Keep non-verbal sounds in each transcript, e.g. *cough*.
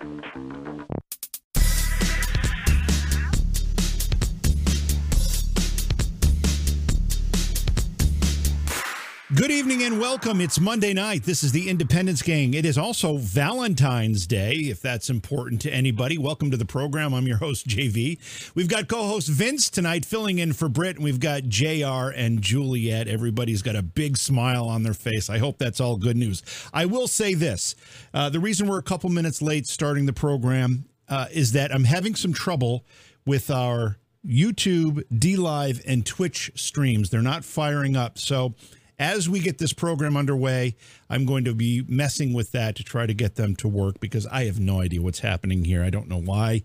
Thank you. Good evening and welcome. It's Monday night. This is the Independence Gang. It is also Valentine's Day, if that's important to anybody. Welcome to the program. I'm your host, JV. We've got co host Vince tonight filling in for Britt, and we've got JR and Juliet. Everybody's got a big smile on their face. I hope that's all good news. I will say this uh, the reason we're a couple minutes late starting the program uh, is that I'm having some trouble with our YouTube, DLive, and Twitch streams. They're not firing up. So, as we get this program underway, I'm going to be messing with that to try to get them to work because I have no idea what's happening here. I don't know why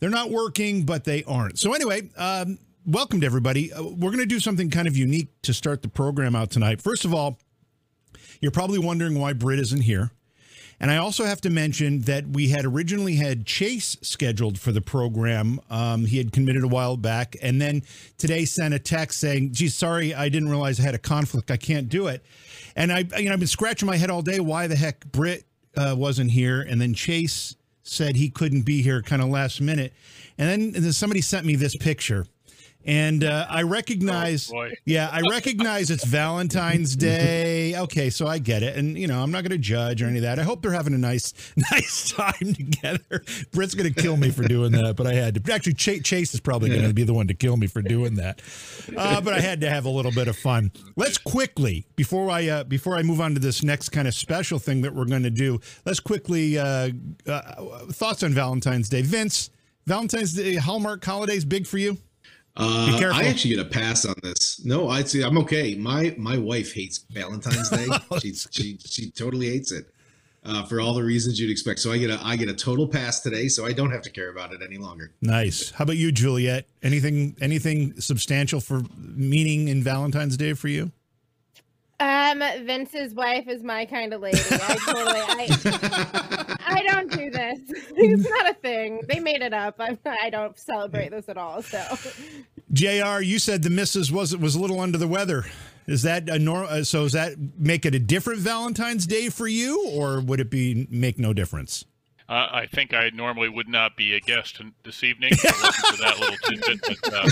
they're not working, but they aren't. So, anyway, um, welcome to everybody. Uh, we're going to do something kind of unique to start the program out tonight. First of all, you're probably wondering why Britt isn't here. And I also have to mention that we had originally had Chase scheduled for the program. Um, he had committed a while back, and then today sent a text saying, "Geez, sorry, I didn't realize I had a conflict. I can't do it." And I, you know, I've been scratching my head all day. Why the heck Britt uh, wasn't here? And then Chase said he couldn't be here, kind of last minute. And then, and then somebody sent me this picture and uh, I recognize, oh, yeah, I recognize it's Valentine's *laughs* Day. Okay, so I get it, and you know, I'm not going to judge or any of that. I hope they're having a nice, *laughs* nice time together. Britt's going to kill me for doing that, but I had to. Actually, Ch- Chase is probably going to be the one to kill me for doing that. Uh, but I had to have a little bit of fun. Let's quickly before I uh, before I move on to this next kind of special thing that we're going to do. Let's quickly uh, uh, thoughts on Valentine's Day, Vince. Valentine's Day Hallmark holidays big for you? Uh, I actually get a pass on this. No, I'd say I'm okay. My my wife hates Valentine's Day. *laughs* She she she totally hates it. Uh, for all the reasons you'd expect. So I get a I get a total pass today, so I don't have to care about it any longer. Nice. How about you, Juliet? Anything anything substantial for meaning in Valentine's Day for you? Um, Vince's wife is my kind of lady. I totally, I, *laughs* I don't do this. *laughs* *laughs* It's not a thing. They made it up. I'm, I don't celebrate this at all. So, Jr., you said the missus was was a little under the weather. Is that a normal? Uh, so, does that make it a different Valentine's Day for you, or would it be make no difference? Uh, I think I normally would not be a guest this evening. So for that little *laughs* tidbit, but uh,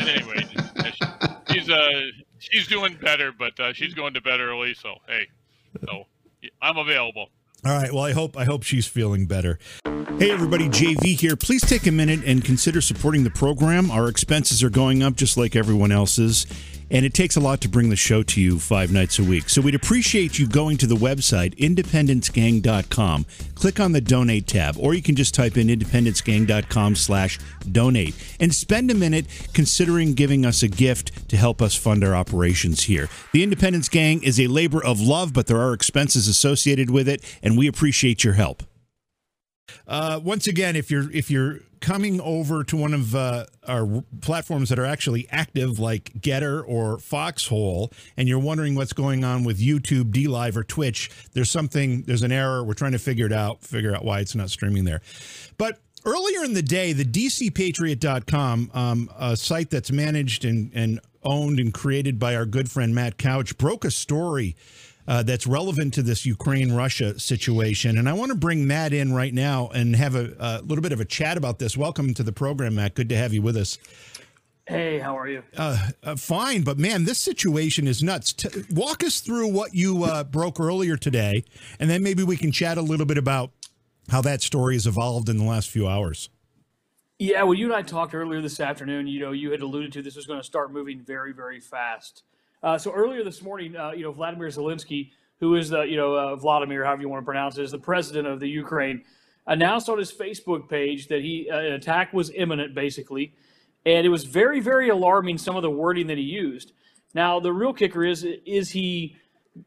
anyway, she's uh she's doing better, but uh, she's going to bed early. So hey, so I'm available. All right. Well, I hope I hope she's feeling better. Hey everybody, JV here. Please take a minute and consider supporting the program. Our expenses are going up just like everyone else's and it takes a lot to bring the show to you five nights a week. So we'd appreciate you going to the website, independencegang.com. Click on the donate tab, or you can just type in independencegang.com slash donate and spend a minute considering giving us a gift to help us fund our operations here. The Independence Gang is a labor of love, but there are expenses associated with it, and we appreciate your help. Uh, once again, if you're if you're coming over to one of uh, our platforms that are actually active, like GETTR or Foxhole, and you're wondering what's going on with YouTube, DLive, or Twitch, there's something, there's an error. We're trying to figure it out, figure out why it's not streaming there. But earlier in the day, the DCPatriot.com, um, a site that's managed and, and owned and created by our good friend Matt Couch, broke a story uh, that's relevant to this Ukraine Russia situation. And I want to bring Matt in right now and have a, a, little bit of a chat about this. Welcome to the program, Matt. Good to have you with us. Hey, how are you? Uh, uh, fine, but man, this situation is nuts. T- walk us through what you uh, broke earlier today, and then maybe we can chat a little bit about how that story has evolved in the last few hours. Yeah, well, you and I talked earlier this afternoon. You know, you had alluded to this was going to start moving very, very fast. Uh, so earlier this morning, uh, you know, Vladimir Zelensky, who is the, you know, uh, Vladimir, however you want to pronounce it, is the president of the Ukraine, announced on his Facebook page that he uh, an attack was imminent, basically, and it was very, very alarming. Some of the wording that he used. Now, the real kicker is: is he,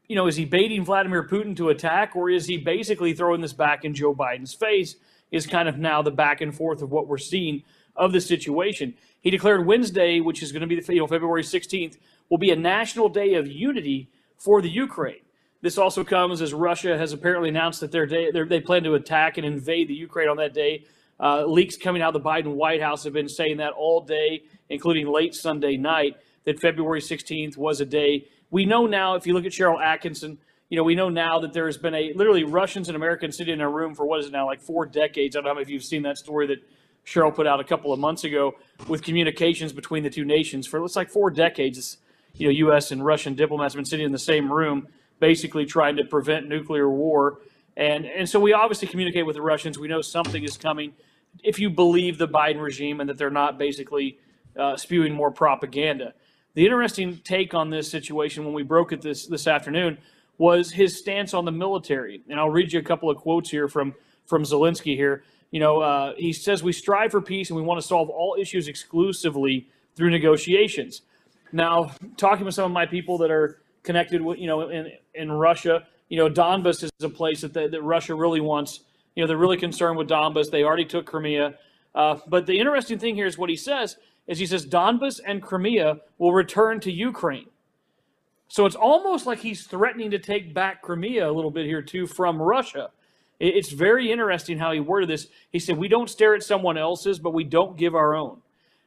you know, is he baiting Vladimir Putin to attack, or is he basically throwing this back in Joe Biden's face? Is kind of now the back and forth of what we're seeing of the situation. He declared Wednesday, which is going to be the you know February 16th, will be a national day of unity for the Ukraine. This also comes as Russia has apparently announced that day, they plan to attack and invade the Ukraine on that day. Uh, leaks coming out of the Biden White House have been saying that all day, including late Sunday night, that February 16th was a day. We know now, if you look at Sharyl Attkisson, you know, we know now that there's been a literally Russians and Americans sitting in a room for what is it now, like four decades. I don't know if you've seen that story that Cheryl put out a couple of months ago with communications between the two nations for it's like four decades. You know, U.S. and Russian diplomats have been sitting in the same room, basically trying to prevent nuclear war. And and so we obviously communicate with the Russians. We know something is coming. If you believe the Biden regime and that they're not basically uh, spewing more propaganda. The interesting take on this situation when we broke it this this afternoon was his stance on the military. And I'll read you a couple of quotes here from from Zelensky here. You know, uh, he says we strive for peace and we want to solve all issues exclusively through negotiations. Now, talking with some of my people that are connected with, you know, in in Russia, you know, Donbas is a place that the, that Russia really wants. You know, they're really concerned with Donbas. They already took Crimea. Uh, but the interesting thing here is what he says is he says Donbas and Crimea will return to Ukraine. So it's almost like he's threatening to take back Crimea a little bit here too from Russia. It's very interesting how he worded this. He said, "We don't stare at someone else's, but we don't give our own.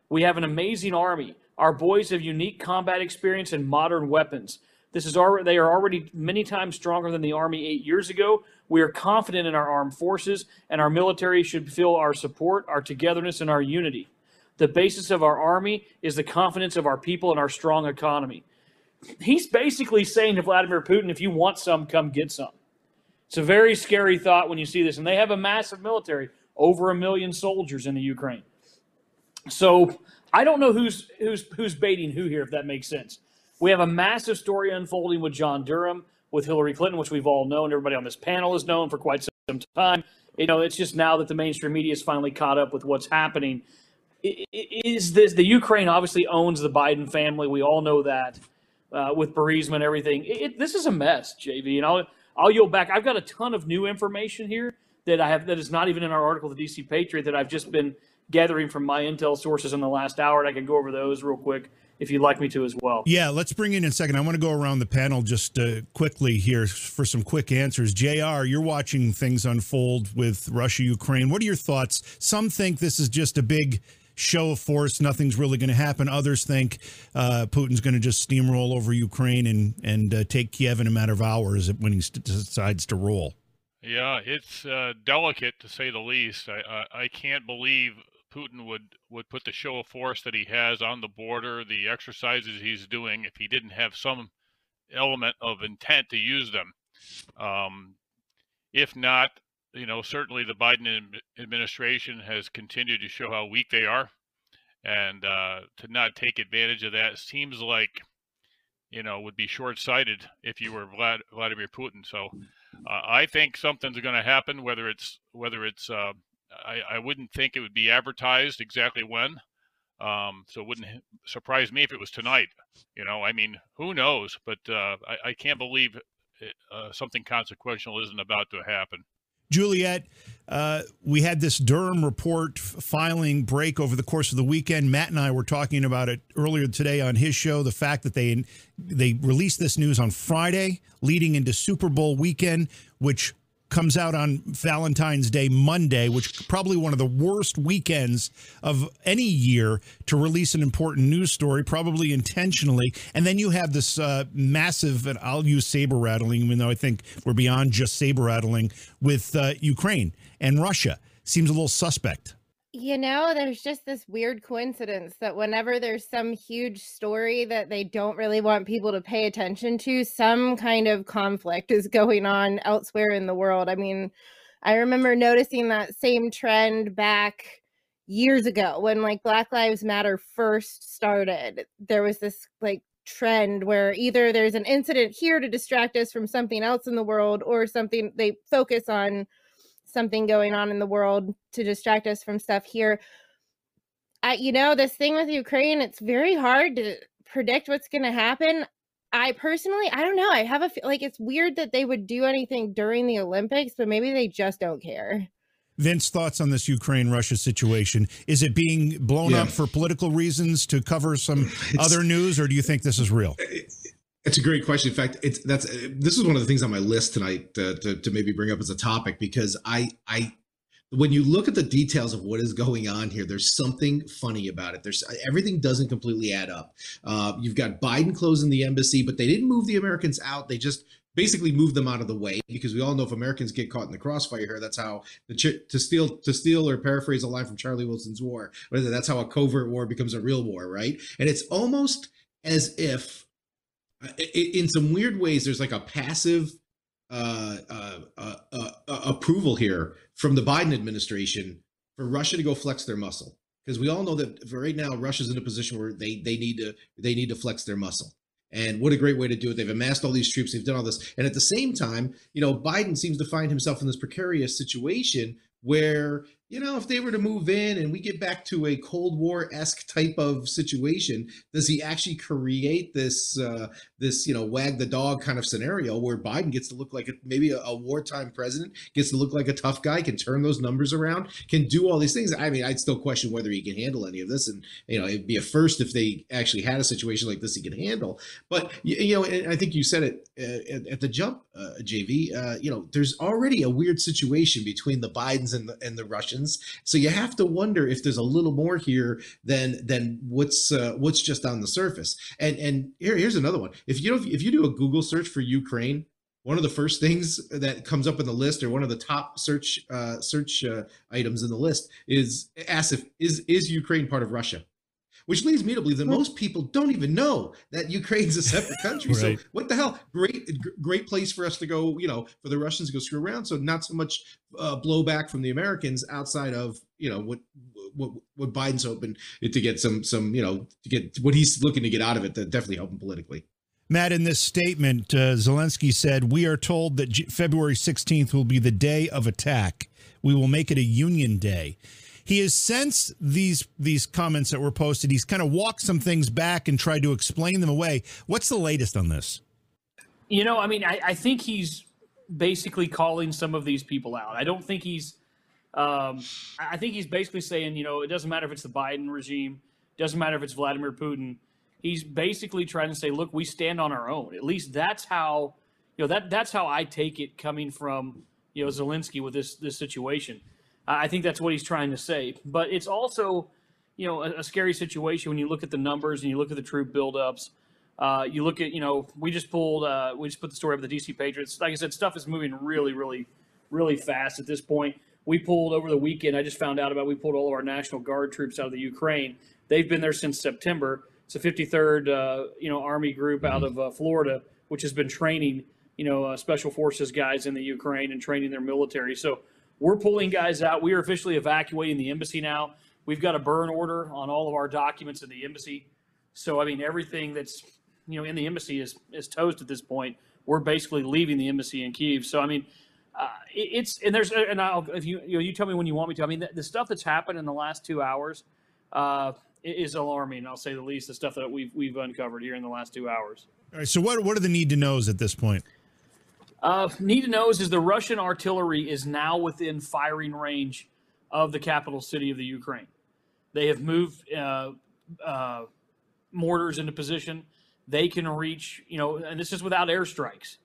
We have an amazing army. Our boys have unique combat experience and modern weapons. This is already, they are already many times stronger than the army eight years ago. We are confident in our armed forces, and our military should feel our support, our togetherness, and our unity. The basis of our army is the confidence of our people and our strong economy." he's basically saying to Vladimir Putin, if you want some, come get some. It's a very scary thought when you see this. And they have a massive military, over a million soldiers in the Ukraine. So I don't know who's who's who's baiting who here, if that makes sense. We have a massive story unfolding with John Durham, with Hillary Clinton, which we've all known. Everybody on this panel has known for quite some time. You know, it's just now that the mainstream media is finally caught up with what's happening. Is this the Ukraine obviously owns the Biden family? We all know that uh, with Burisma and everything. It, it, this is a mess, JV. And I'll I'll yield back. I've got a ton of new information here that I have that is not even in our article, the DC Patriot, that I've just been gathering from my intel sources in the last hour, and I can go over those real quick if you'd like me to as well. Yeah, let's bring in a second. I want to go around the panel just uh, quickly here for some quick answers. JR, you're watching things unfold with Russia, Ukraine. What are your thoughts? Some think this is just a big show of force. Nothing's really going to happen. Others think uh, Putin's going to just steamroll over Ukraine and and uh, take Kiev in a matter of hours when he st- decides to roll. Yeah, it's uh, delicate to say the least. I, I I can't believe Putin would would put the show of force that he has on the border, the exercises he's doing, if he didn't have some element of intent to use them. Um, if not, you know, certainly the Biden administration has continued to show how weak they are, and uh, to not take advantage of that seems like, you know, would be short-sighted if you were Vlad, Vladimir Putin. So, uh, I think something's going to happen. Whether it's whether it's, uh, I, I wouldn't think it would be advertised exactly when. Um, so it wouldn't surprise me if it was tonight. You know, I mean, who knows? But uh, I, I, can't believe it, uh, something consequential isn't about to happen. Juliet, uh, we had this Durham report filing break over the course of the weekend. Matt and I were talking about it earlier today on his show. The fact that they they released this news on Friday, leading into Super Bowl weekend, which comes out on Valentine's Day Monday, which probably one of the worst weekends of any year to release an important news story, probably intentionally. And then you have this uh, massive, and I'll use saber rattling, even though I think we're beyond just saber rattling with uh, Ukraine and Russia. Seems a little suspect. You know, there's just this weird coincidence that whenever there's some huge story that they don't really want people to pay attention to, some kind of conflict is going on elsewhere in the world. I mean, I remember noticing that same trend back years ago when like Black Lives Matter first started. There was this like trend where either there's an incident here to distract us from something else in the world or something they focus on something going on in the world to distract us from stuff here. I, you know, this thing with Ukraine, it's very hard to predict what's going to happen. I personally, I don't know. I have a feel like it's weird that they would do anything during the Olympics, but maybe they just don't care. Vince, thoughts on this Ukraine Russia situation? Is it being blown yeah. up for political reasons to cover some it's, other news, or do you think this is real? It's a great question. In fact, it's that's this is one of the things on my list tonight to, to, to maybe bring up as a topic because I I when you look at the details of what is going on here, there's something funny about it. There's everything doesn't completely add up. Uh, you've got Biden closing the embassy, but they didn't move the Americans out. They just basically move them out of the way because we all know if Americans get caught in the crossfire here, that's how the to steal to steal or paraphrase a line from Charlie Wilson's War. That's how a covert war becomes a real war, right? And it's almost as if, in some weird ways, there's like a passive uh, uh, uh, uh, approval here from the Biden administration for Russia to go flex their muscle because we all know that right now Russia's in a position where they they need to they need to flex their muscle. And what a great way to do it. They've amassed all these troops, they've done all this. And at the same time, you know, Biden seems to find himself in this precarious situation where you know, if they were to move in and we get back to a Cold War esque type of situation, does he actually create this uh, this you know wag the dog kind of scenario where Biden gets to look like a, maybe a, a, wartime president, gets to look like a tough guy, can turn those numbers around, can do all these things? I mean, I'd still question whether he can handle any of this, and you know, it'd be a first if they actually had a situation like this he could handle. But you know, I think you said it uh, at, at, the jump, uh, JV. Uh, you know, there's already a weird situation between the Bidens and the and the Russians so you have to wonder if there's a little more here than than what's uh, what's just on the surface. And and here, here's another one. If you if you do a Google search for Ukraine, one of the first things that comes up in the list or one of the top search uh, search uh, items in the list is ask if is is Ukraine part of Russia which leads me to believe that most people don't even know that Ukraine's a separate country. right. So what the hell? Great, great place for us to go. You know, for the Russians to go screw around. So not so much uh, blowback from the Americans outside of you know what what what Biden's hoping to get some some you know to get what he's looking to get out of it that definitely help him politically. Matt, in this statement, uh, Zelensky said, We are told that G- February 16th will be the day of attack. We will make it a union day he has since these these comments that were posted, he's kind of walked some things back and tried to explain them away. What's the latest on this? You know, I mean, I, I think he's basically calling some of these people out. I don't think he's. Um, I think he's basically saying, you know, it doesn't matter if it's the Biden regime, doesn't matter if it's Vladimir Putin. He's basically trying to say, look, we stand on our own. At least that's how, you know, that that's how I take it coming from, you know, Zelensky with this this situation. I think that's what he's trying to say. But it's also, you know, a, a scary situation when you look at the numbers and you look at the troop buildups. Uh, you look at, you know, we just pulled, uh, we just put the story of the DC Patriots. Like I said, stuff is moving really, really, really fast at this point. We pulled over the weekend. I just found out about. We pulled all of our National Guard troops out of the Ukraine. They've been there since September. It's a 53rd, uh, you know, Army group out of uh, Florida, which has been training, you know, uh, special forces guys in the Ukraine and training their military. So we're pulling guys out. We are officially evacuating the embassy now. We've got a burn order on all of our documents in the embassy. So I mean, everything that's you know in the embassy is is toast at this point. We're basically leaving the embassy in Kiev. So I mean, uh, it's and there's and I'll if you you know you tell me when you want me to. I mean, the, the stuff that's happened in the last two hours uh, is alarming. I'll say the least. The stuff that we've we've uncovered here in the last two hours. All right. So what what are the need to knows at this point? Uh, need to know is, the Russian artillery is now within firing range of the capital city of the Ukraine. They have moved uh, uh, mortars into position. They can reach, you know, and this is without airstrikes,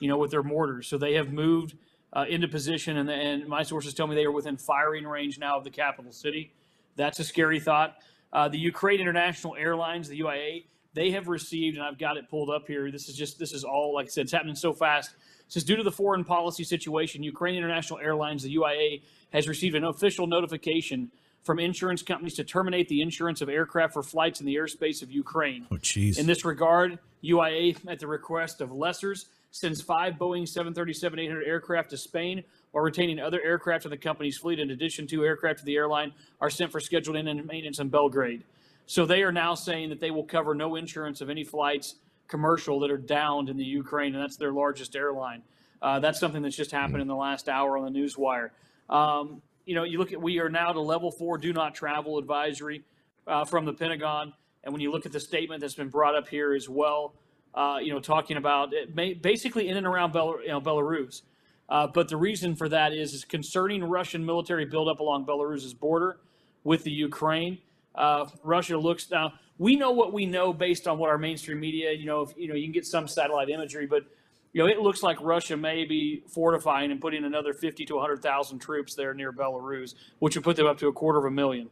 you know, with their mortars. So they have moved uh, into position, and, and my sources tell me they are within firing range now of the capital city. That's a scary thought. Uh, the Ukraine International Airlines, the UIA, they have received, and I've got it pulled up here. This is just, this is all, like I said, it's happening so fast says due to the foreign policy situation, Ukraine International Airlines, the UIA, has received an official notification from insurance companies to terminate the insurance of aircraft for flights in the airspace of Ukraine. Oh, jeez. In this regard, UIA, at the request of lessors, sends five Boeing 737-800 aircraft to Spain while retaining other aircraft in the company's fleet. In addition to aircraft to the airline are sent for scheduled in and maintenance in Belgrade. So they are now saying that they will cover no insurance of any flights commercial that are downed in the Ukraine, and that's their largest airline. Uh, that's something that's just happened in the last hour on the news wire. Um, you know, you look at we are now to level four do not travel advisory uh, from the Pentagon, and when you look at the statement that's been brought up here as well, uh, you know, talking about may, basically in and around Bel- you know, Belarus. Uh, but the reason for that is is concerning Russian military buildup along Belarus's border with the Ukraine. Uh, Russia looks now we know what we know based on what our mainstream media, you know, if, you know, you can get some satellite imagery, but you know, it looks like Russia may be fortifying and putting another 50 to 100,000 troops there near Belarus, which would put them up to a quarter of a million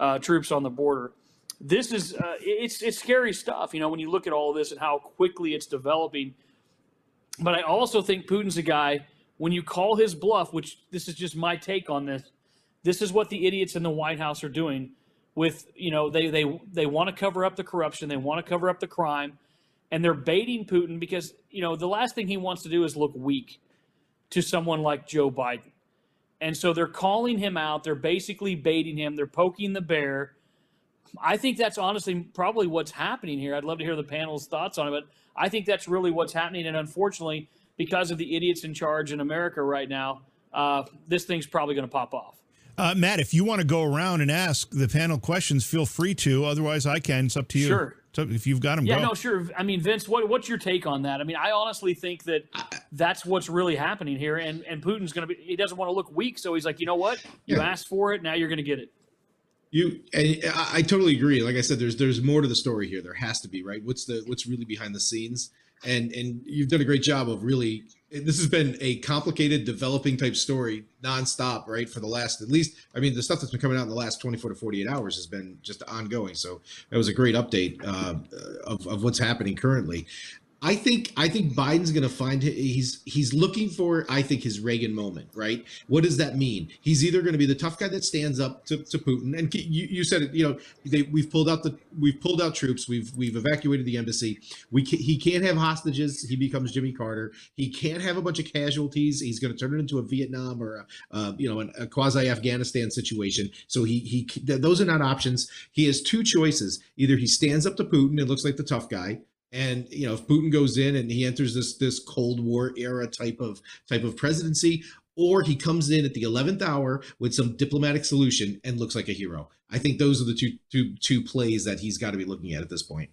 uh, troops on the border. This is uh, it's it's scary stuff, you know, when you look at all this and how quickly it's developing. But I also think Putin's a guy, when you call his bluff, which this is just my take on this, this is what the idiots in the White House are doing with, you know, they they they want to cover up the corruption, they want to cover up the crime, and they're baiting Putin because, you know, the last thing he wants to do is look weak to someone like Joe Biden. And so they're calling him out, they're basically baiting him, they're poking the bear. I think that's honestly probably what's happening here. I'd love to hear the panel's thoughts on it, but I think that's really what's happening. And unfortunately, because of the idiots in charge in America right now, uh, this thing's probably going to pop off. Uh, Matt, if you want to go around and ask the panel questions, feel free to. Otherwise, I can. It's up to you. Sure. So if you've got them, yeah, go. no, sure. I mean, Vince, what, what's your take on that? I mean, I honestly think that that's what's really happening here, and and Putin's going to be—he doesn't want to look weak, so he's like, you know what? You Yeah. asked for it, now you're going to get it. You, and I, I totally agree. Like I said, there's there's more to the story here. There has to be, right? What's the what's really behind the scenes? And and you've done a great job of really. This has been a complicated, developing type story nonstop, right? For the last, at least, I mean, the stuff that's been coming out in the last 24 to 48 hours has been just ongoing. So that was a great update uh, of of what's happening currently. I think I think Biden's going to find he's he's looking for I think his Reagan moment, right? What does that mean? He's either going to be the tough guy that stands up to, to Putin, and you, you said it. You know, they, we've pulled out the we've pulled out troops. We've we've evacuated the embassy. We he can't have hostages. He becomes Jimmy Carter. He can't have a bunch of casualties. He's going to turn it into a Vietnam or a, you know a quasi Afghanistan situation. So he he th- those are not options. He has two choices. Either he stands up to Putin and looks like the tough guy, and you know if putin goes in and he enters this this cold war era type of type of presidency or he comes in at the 11th hour with some diplomatic solution and looks like a hero i think those are the two two two plays that he's got to be looking at at this point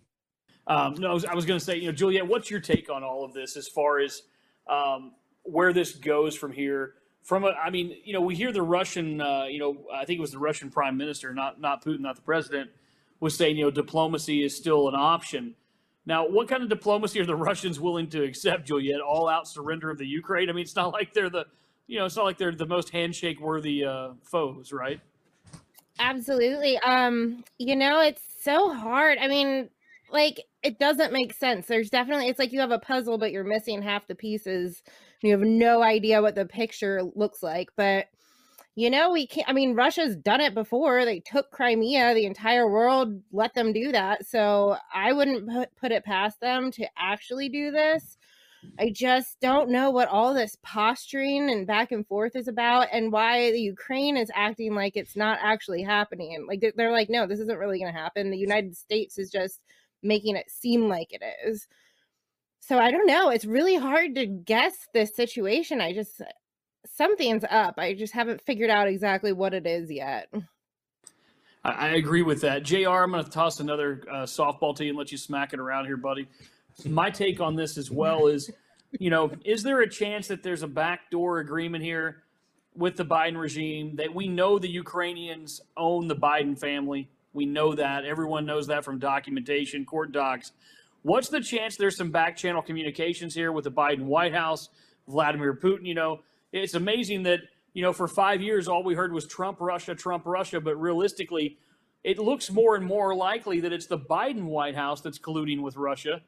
Um, no, I was, was going to say, you know, Juliet, what's your take on all of this as far as um, where this goes from here? From a, I mean, you know, we hear the Russian, uh, you know, I think it was the Russian prime minister, not not Putin, not the president, was saying, you know, diplomacy is still an option. Now, what kind of diplomacy are the *laughs* Russians willing to accept, Juliet? All out surrender of the Ukraine? I mean, it's not like they're the, you know, it's not like they're the most handshake worthy uh, foes, right? Absolutely. Um, you know, it's so hard. I mean, like it doesn't make sense. There's definitely it's like you have a puzzle, but you're missing half the pieces. You have no idea what the picture looks like. But you know, we can't I mean, Russia's done it before. They took Crimea, the entire world let them do that. So I wouldn't put, put it past them to actually do this. I just don't know what all this posturing and back and forth is about and why the Ukraine is acting like it's not actually happening. Like they're- they're like, no, this isn't really going to happen. The United States is just making it seem like it is. So I don't know. It's really hard to guess this situation. I just, something's up. I just haven't figured out exactly what it is yet. I, I agree with that. JR, I'm going to toss another uh, softball to you and let you smack it around here, buddy. My take on this as well is, you know, is there a chance that there's a backdoor agreement here with the Biden regime that we know the Ukrainians own the Biden family? We know that. Everyone knows that from documentation, court docs. What's the chance there's some back channel communications here with the Biden White House, Vladimir Putin? You know, it's amazing that, you know, for five years, all we heard was Trump, Russia, Trump, Russia. But realistically, it looks more and more likely that it's the Biden White House that's colluding with Russia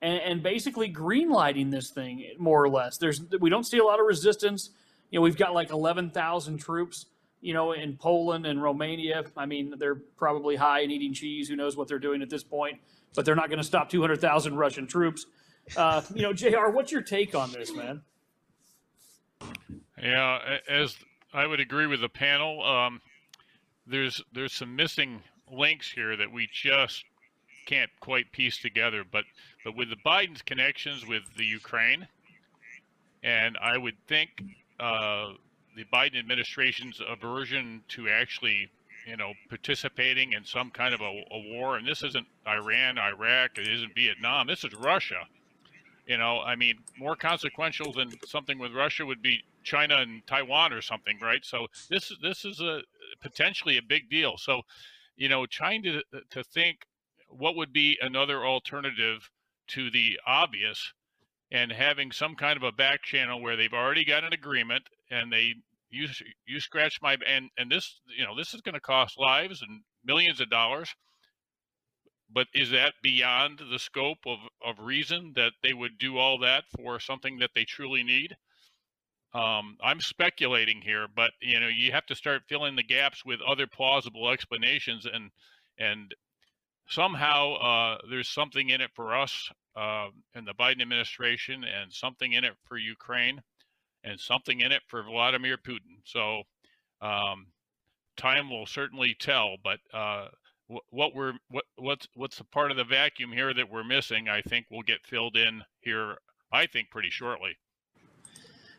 and, and basically greenlighting this thing, more or less. There's we don't see a lot of resistance. You know, we've got like 11,000 troops, you know, in Poland and Romania. I mean, they're probably high and eating cheese. Who knows what they're doing at this point? But they're not going to stop 200,000 Russian troops. Uh, you know, Jr. What's your take on this, man? Yeah, as I would agree with the panel, um, there's there's some missing links here that we just can't quite piece together. But but with the Biden's connections with the Ukraine, and I would think uh, the Biden administration's aversion to actually, you know, participating in some kind of a, a war, and this isn't Iran, Iraq, it isn't Vietnam, this is Russia. You know, I mean, more consequential than something with Russia would be China and Taiwan or something, right? So this is this is a potentially a big deal. So, you know, trying to to think what would be another alternative to the obvious, and having some kind of a back channel where they've already got an agreement and they you you scratch my and and this you know this is going to cost lives and millions of dollars but is that beyond the scope of, of reason that they would do all that for something that they truly need? Um, I'm speculating here, but you know, you have to start filling the gaps with other plausible explanations, and and somehow uh, there's something in it for us uh, in the Biden administration, and something in it for Ukraine, and something in it for Vladimir Putin. So um, time will certainly tell, but uh, what we're what what's what's the part of the vacuum here that we're missing? I think will get filled in here. I think pretty shortly.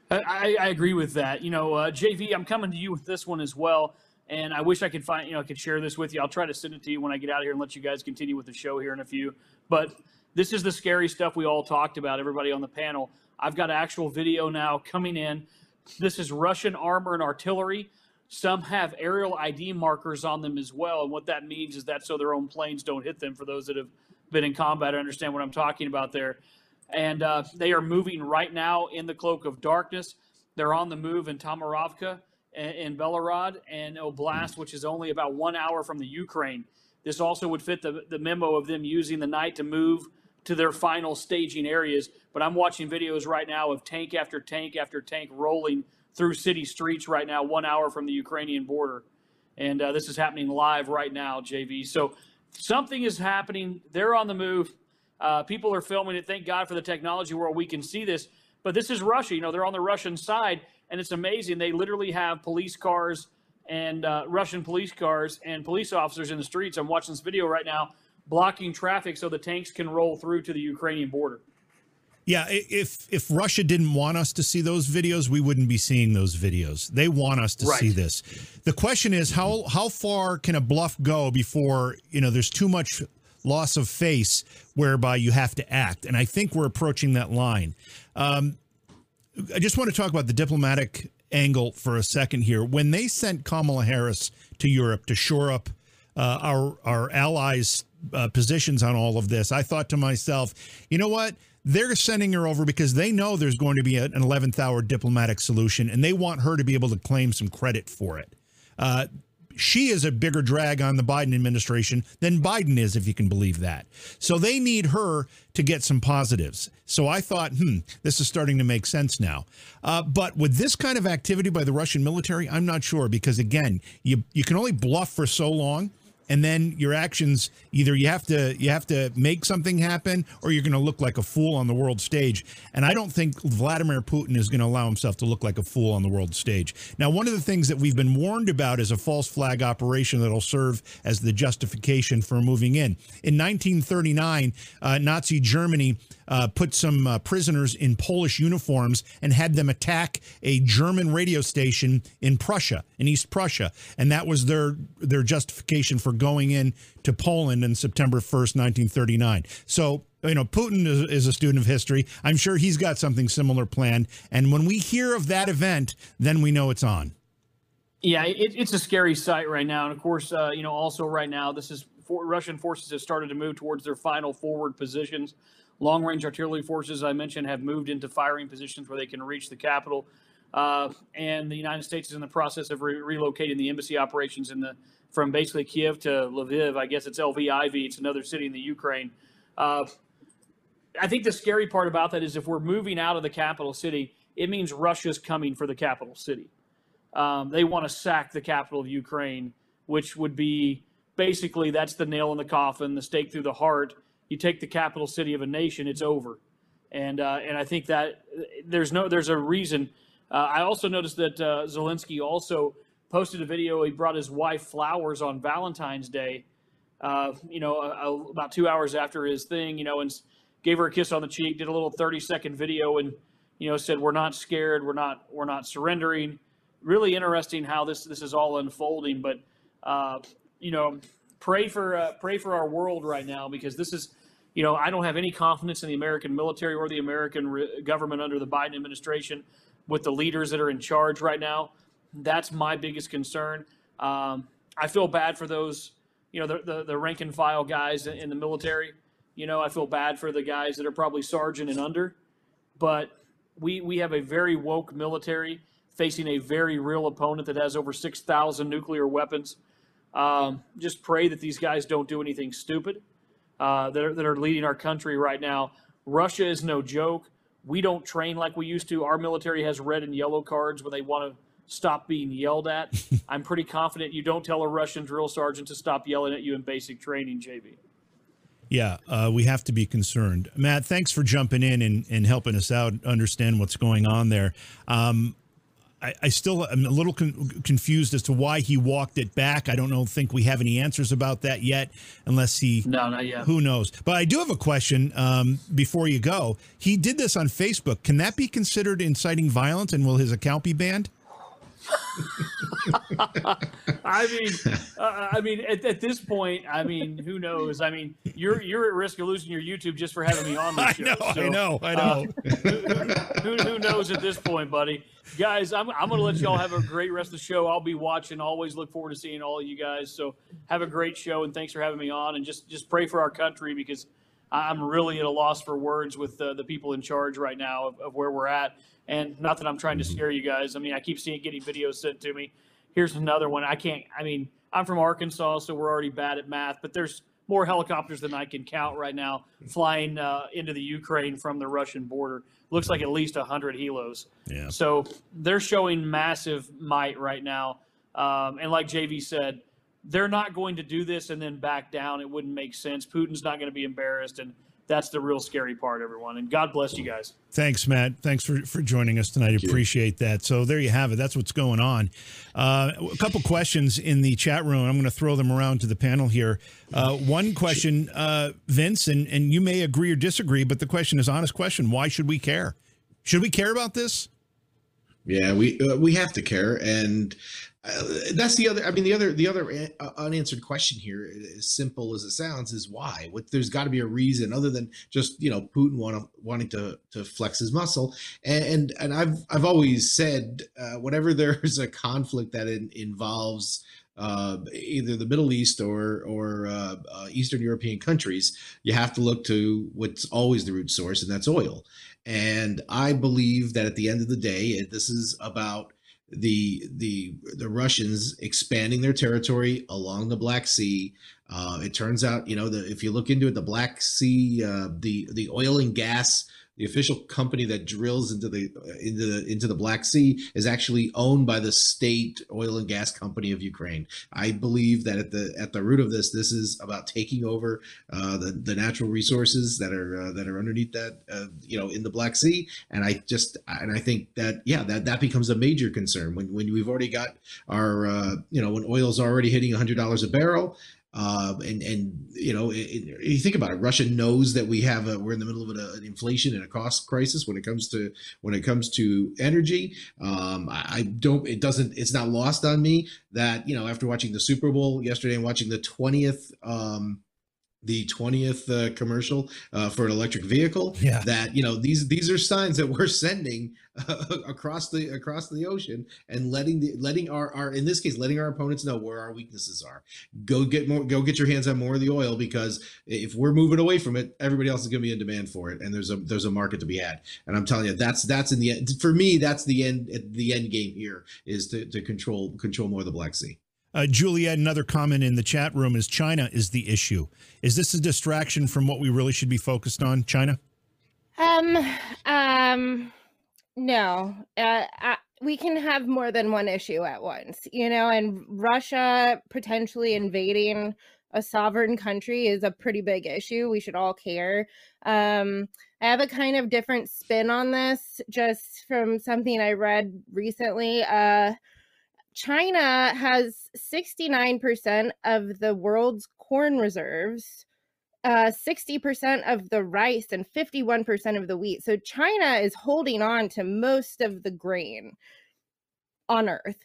I, I agree with that. You know, uh, JV, I'm coming to you with this one as well, and I wish I could find you know I could share this with you. I'll try to send it to you when I get out of here and let you guys continue with the show here in a few. But this is the scary stuff we all talked about. Everybody on the panel. I've got actual video now coming in. This is Russian armor and artillery. Some have aerial ID markers on them as well. And what that means is that so their own planes don't hit them. For those that have been in combat, I understand what I'm talking about there. And uh, they are moving right now in the cloak of darkness. They're on the move in Tomarovka in Belgorod and Oblast, which is only about one hour from the Ukraine. This also would fit the, the memo of them using the night to move to their final staging areas. But I'm watching videos right now of tank after tank after tank rolling through city streets right now, one hour from the Ukrainian border. And uh, this is happening live right now, JV. So something is happening. They're on the move. Uh, people are filming it. Thank God for the technology where we can see this. But this is Russia. You know, they're on the Russian side, and it's amazing. They literally have police cars and uh, Russian police cars and police officers in the streets. I'm watching this video right now, blocking traffic so the tanks can roll through to the Ukrainian border. Yeah, if if Russia didn't want us to see those videos, we wouldn't be seeing those videos. They want us to right. see this. The question is how how far can a bluff go before, you know, there's too much loss of face whereby you have to act. And I think we're approaching that line. Um, I just want to talk about the diplomatic angle for a second here. When they sent Kamala Harris to Europe to shore up uh, our our allies' uh, positions on all of this, I thought to myself, you know what? They're sending her over because they know there's going to be an 11th hour diplomatic solution, and they want her to be able to claim some credit for it. Uh, she is a bigger drag on the Biden administration than Biden is, if you can believe that. So they need her to get some positives. So I thought, hmm, this is starting to make sense now. Uh, but with this kind of activity by the Russian military, I'm not sure because again, you you can only bluff for so long and then your actions either you have to you have to make something happen or you're going to look like a fool on the world stage. And i don't think vladimir putin is going to allow himself to look like a fool on the world stage. Now one of the things that we've been warned about is a false flag operation that'll serve as the justification for moving in. In 1939 uh, nazi germany uh, put some uh, prisoners in Polish uniforms and had them attack a German radio station in Prussia, in East Prussia, and that was their their justification for going in to Poland in September 1st, 1939. So you know, Putin is, is, a student of history. I'm sure he's got something similar planned. And when we hear of that event, then we know it's on. Yeah, it, it's a scary sight right now. And of course, uh, you know, also right now, this is for, Russian forces have started to move towards their final forward positions. Long range artillery forces, I mentioned, have moved into firing positions where they can reach the capital. Uh, and the United States is in the process of re- relocating the embassy operations in the from basically Kiev to Lviv. I guess it's Lviv. It's another city in the Ukraine. Uh, I think the scary part about that is if we're moving out of the capital city, it means Russia's coming for the capital city. Um, they want to sack the capital of Ukraine, which would be basically that's the nail in the coffin, the stake through the heart you take the capital city of a nation, it's over. And uh, and I think that there's no there's a reason. Uh, I also noticed that uh, Zelensky also posted a video. He brought his wife flowers on Valentine's Day. Uh, you know, about two hours after his thing. You know, and gave her a kiss on the cheek. Did a little 30 second video and you know said we're not scared. We're not we're not surrendering. Really interesting how this this is all unfolding. But uh, you know, pray for uh, pray for our world right now because this is you know, I don't have any confidence in the American military or the American re- government under the Biden administration with the leaders that are in charge right now. That's my biggest concern. Um, I feel bad for those, you know, the, the, the rank and file guys in the military. You know, I feel bad for the guys that are probably sergeant and under. But we, we have a very woke military facing a very real opponent that has over 6,000 nuclear weapons. Um, just pray that these guys don't do anything stupid. Uh, that are that are leading our country right now. Russia is no joke. We don't train like we used to. Our military has red and yellow cards when they want to stop being yelled at. *laughs* I'm pretty confident you don't tell a Russian drill sergeant to stop yelling at you in basic training, JV. Yeah, uh, we have to be concerned. Matt, thanks for jumping in and, and helping us out understand what's going on there. Um, I, I, still am a little con- confused as to why he walked it back. I don't know. Think we have any answers about that yet, unless he. No, not yet. Who knows? But I do have a question um, before you go. He did this on Facebook. Can that be considered inciting violence, and will his account be banned? I mean, uh, I mean, at, at, this point, I mean, who knows? I mean, you're you're at risk of losing your YouTube just for having me on *laughs* the show. I know, so, I know, I know. Uh, *laughs* who, who, knows at this point, buddy? Guys, I'm I'm gonna let y'all have a great rest of the show. I'll be watching. Always look forward to seeing all of you guys. So have a great show, and thanks for having me on. And just just pray for our country because I'm really at a loss for words with uh, the people in charge right now of, of where we're at. And not that I'm trying to mm-hmm. scare you guys. I mean, I keep seeing getting videos sent to me. Here's another one. I can't. I mean, I'm from Arkansas, so we're already bad at math. But there's more helicopters than I can count right now flying uh, into the Ukraine from the Russian border. Looks like at least 100 helos. Yeah. So they're showing massive might right now. Um, and like JV said, they're not going to do this and then back down. It wouldn't make sense. Putin's not going to be embarrassed. And that's the real scary part, everyone. And God bless you guys. Thanks, Matt. Thanks for, for joining us tonight. Thank Appreciate you. that. So there you have it. That's what's going on. Uh, a couple questions in the chat room. I'm going to throw them around to the panel here. Uh, one question, uh, Vince, and, and you may agree or disagree, but the question is honest question. Why should we care? Should we care about this? Yeah, we uh, we have to care, and that's the other. I mean, the other the other uh, unanswered question here, as simple as it sounds, is why. What there's got to be a reason other than just you know Putin want, wanting to to flex his muscle. And and, and I've I've always said uh, whenever *laughs* there's a conflict that in, involves uh, either the Middle East or or uh, uh, Eastern European countries, you have to look to what's always the root source, and that's oil. And I believe that at the end of the day, this is about the the the Russians expanding their territory along the Black Sea. Uh, it turns out, you know, the, if you look into it, the Black Sea, uh, the the oil and gas the official company that drills into the into the into the Black Sea is actually owned by the state oil and gas company of Ukraine. I believe that at the at the root of this, this is about taking over uh, the the natural resources that are uh, that are underneath that uh, you know in the Black Sea. And I just and I think that yeah that that becomes a major concern when when we've already got our uh, you know when oil's already hitting hundred dollars a barrel uh, and and you know, it, it, you think about it. Russia knows that we have a, we're in the middle of an, an, inflation and a cost crisis when it comes to when it comes to energy. Um, I, I, don't. It doesn't. It's not lost on me that you know after watching the Super Bowl yesterday and watching the twentieth. Um, the 20th uh, commercial uh, for an electric vehicle yeah. that you know these these are signs that we're sending uh, *laughs* across the across the ocean and letting the letting our, our in this case letting our opponents know where our weaknesses are. Go get more go get your hands on more of the oil because if we're moving away from it everybody else is going to be in demand for it and there's a there's a market to be had. And i'm telling you that's that's in the end for me that's the end the end game here is to, to control control more of the black sea uh, Juliet, another comment in the chat room is China is the issue. Is this a distraction from what we really should be focused on, China? Um, um, no. Uh, I, we can have more than one issue at once, you know, and Russia potentially invading a sovereign country is a pretty big issue. We should all care. Um, I have a kind of different spin on this just from something I read recently. Uh, China has 69% of the world's corn reserves, uh, 60% of the rice, and 51% of the wheat. So China is holding on to most of the grain on earth.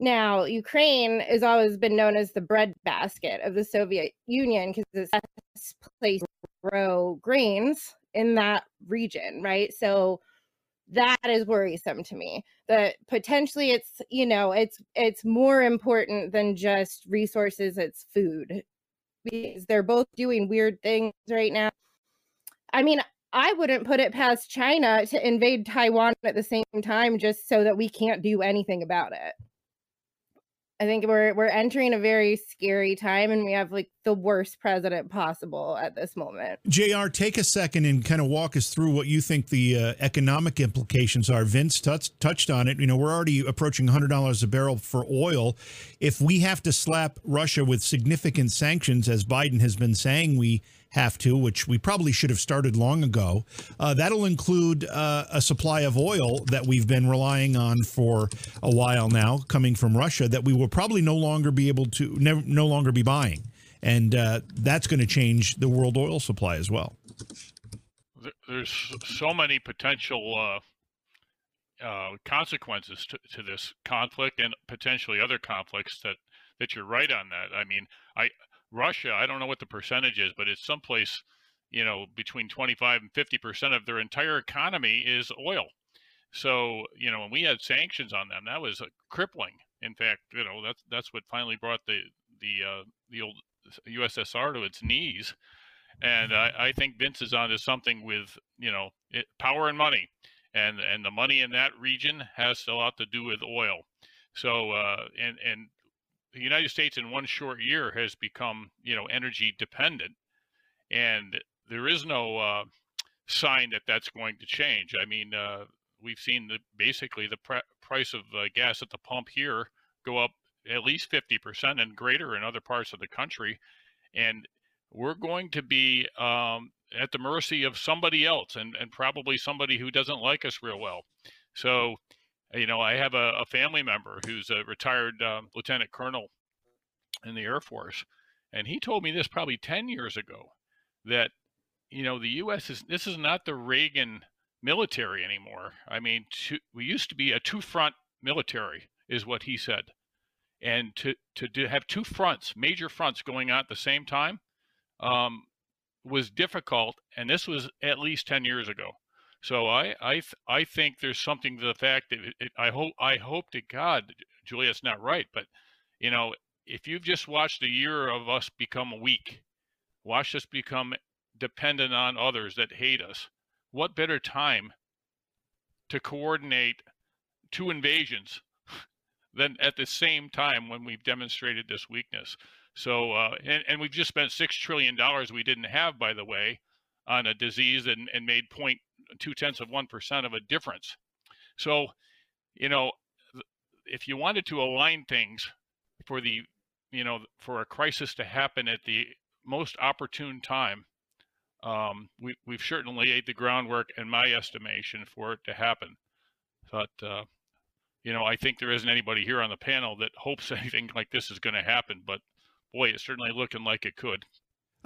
Now, Ukraine has always been known as the breadbasket of the Soviet Union because it's the best place to grow grains in that region, right? So that is worrisome to me that potentially it's you know it's it's more important than just resources it's food because they're both doing weird things right now. I mean i wouldn't put it past china to invade taiwan at the same time just so that we can't do anything about it I think we're we're entering a very scary time, and we have like the worst president possible at this moment. Jr. Take a second and kind of walk us through what you think the uh, economic implications are. Vince touched touched on it. You know, we're already approaching hundred dollars a barrel for oil. If we have to slap Russia with significant sanctions, as Biden has been saying we have to, which we probably should have started long ago. Uh, that'll include uh, a supply of oil that we've been relying on for a while now, coming from Russia, that we will probably no longer be able to, never, no longer be buying, and uh, that's going to change the world oil supply as well. There's so many potential uh, uh, consequences to, to this conflict and potentially other conflicts that that you're right on that. I mean, I Russia, I don't know what the percentage is, but it's someplace, you know, between 25 and 50 percent of their entire economy is oil. So, you know, when we had sanctions on them, that was crippling. In fact, you know, that's that's what finally brought the the uh, the old USSR to its knees. And I, I think Vince is onto something with you know it, power and money, and and the money in that region has a lot to do with oil. So uh, and and the United States in one short year has become, you know, energy dependent, and there is no uh, sign that that's going to change. I mean, uh, we've seen the, basically the pr- price of uh, gas at the pump here go up at least 50% and greater in other parts of the country, and we're going to be um, at the mercy of somebody else, and, and probably somebody who doesn't like us real well. So you know, I have a, a family member who's a retired um, lieutenant colonel in the Air Force, and he told me this probably 10 years ago that, you know, the U.S. is this is not the Reagan military anymore. I mean, to, we used to be a two front military, is what he said. And to, to, to have two fronts, major fronts going on at the same time, um, was difficult. And this was at least 10 years ago. So I I I think there's something to the fact that it, I hope I hope to God Julia's not right, but you know if you've just watched a year of us become weak, watch us become dependent on others that hate us, what better time to coordinate two invasions than at the same time when we've demonstrated this weakness. So uh, and and we've just spent six trillion dollars we didn't have, by the way, on a disease and, and made point two tenths of one percent of a difference. So, you know, if you wanted to align things for the, you know, for a crisis to happen at the most opportune time, um, we, we've certainly laid the groundwork, in my estimation, for it to happen. But, uh, you know, I think there isn't anybody here on the panel that hopes *laughs* anything like this is going to happen. But boy, it's certainly looking like it could.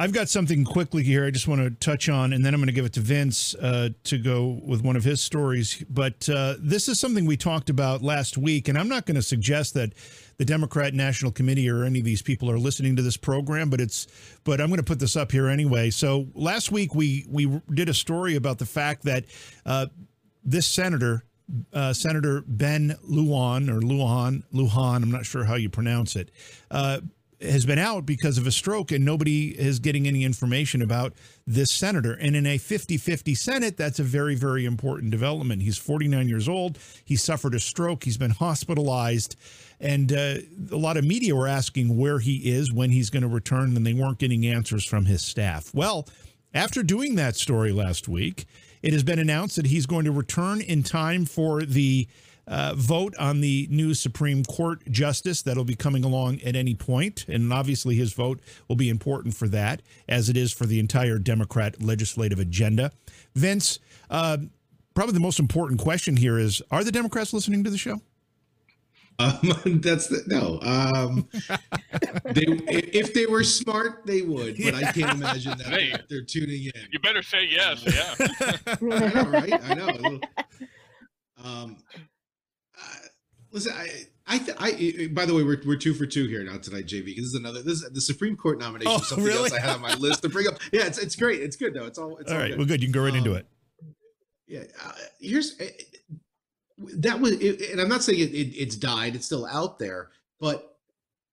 I've got something quickly here I just want to touch on, and then I'm going to give it to Vince uh, to go with one of his stories. But uh, this is something we talked about last week, and I'm not going to suggest that the Democrat National Committee or any of these people are listening to this program, but it's but I'm going to put this up here anyway. So last week we we did a story about the fact that uh, this senator. Uh, Senator Ben Lujan or Lujan, Lujan, I'm not sure how you pronounce it, uh, has been out because of a stroke, and nobody is getting any information about this senator. And in a 50 50 Senate, that's a very, very important development. He's 49 years old. He suffered a stroke. He's been hospitalized. And uh, a lot of media were asking where he is, when he's going to return, and they weren't getting answers from his staff. Well, after doing that story last week, it has been announced that he's going to return in time for the uh, vote on the new Supreme Court justice that'll be coming along at any point. And obviously, his vote will be important for that, as it is for the entire Democrat legislative agenda. Vince, uh, probably the most important question here is Are the Democrats listening to the show? Um, *laughs* that's the, no. Um, *laughs* they, if they were smart, they would, but I can't imagine that hey, they're tuning in. You better say yes. Uh, yeah, *laughs* I know, right? I know. Um, listen, I, I, th- I, by the way, we're, we're two for two here now tonight, JV. Because this is another, this is the Supreme Court nomination. Oh, something really? else I had on my list to bring up. Yeah, it's, it's great. It's good though. It's all. It's all, all right. Good. Well, good. You can go right um, into it. Yeah. Uh, here's uh, that was, it, and I'm not saying it, it, it's died. It's still out there, but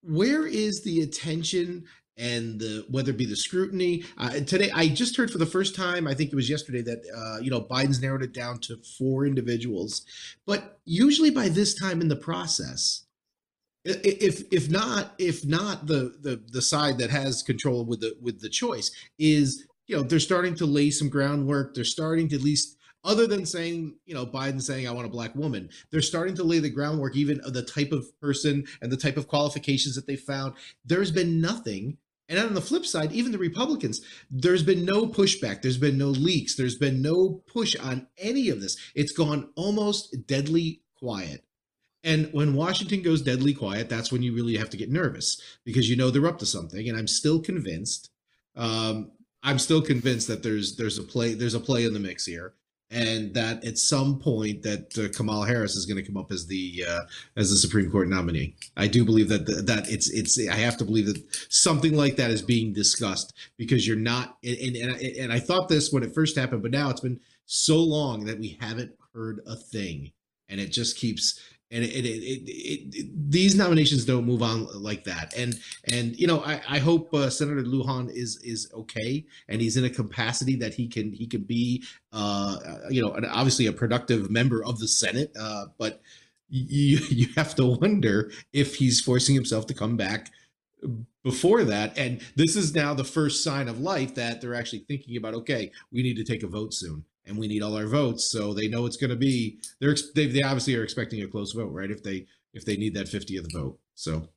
where is the attention and the whether it be the scrutiny. Uh, today i just heard for the first time i think it was yesterday that uh, you know biden's narrowed it down to four individuals. But usually by this time in the process if if not if not the the the side that has control with the with the choice is you know they're starting to lay some groundwork. They're starting to at least other than saying you know biden saying i want a black woman they're starting to lay the groundwork even of the type of person and the type of qualifications that they found. There's been nothing and on the flip side even the republicans there's been no pushback there's been no leaks there's been no push on any of this it's gone almost deadly quiet and when Washington goes deadly quiet, that's when you really have to get nervous because you know they're up to something. And I'm still convinced. Um, I'm still convinced that there's there's a play there's a play in the mix here, and that at some point that uh, Kamala Harris is going to come up as the uh, as the Supreme Court nominee. I do believe that that it's it's I have to believe that something like that is being discussed because you're not and and, and I thought this when it first happened, but now it's been so long that we haven't heard a thing, and it just keeps and it, it, it, it, these nominations don't move on like that. And and you know i, I hope uh, senator lujan is is okay and he's in a capacity that he can he can be uh you know obviously a productive member of the senate uh but you *laughs* you have to wonder if he's forcing himself to come back before that. And this is now the first sign of life that they're actually thinking about okay we need to take a vote soon and we need all our votes. So they know it's going to be they're they, they obviously are expecting a close vote, right? If they if they need that 50th vote. So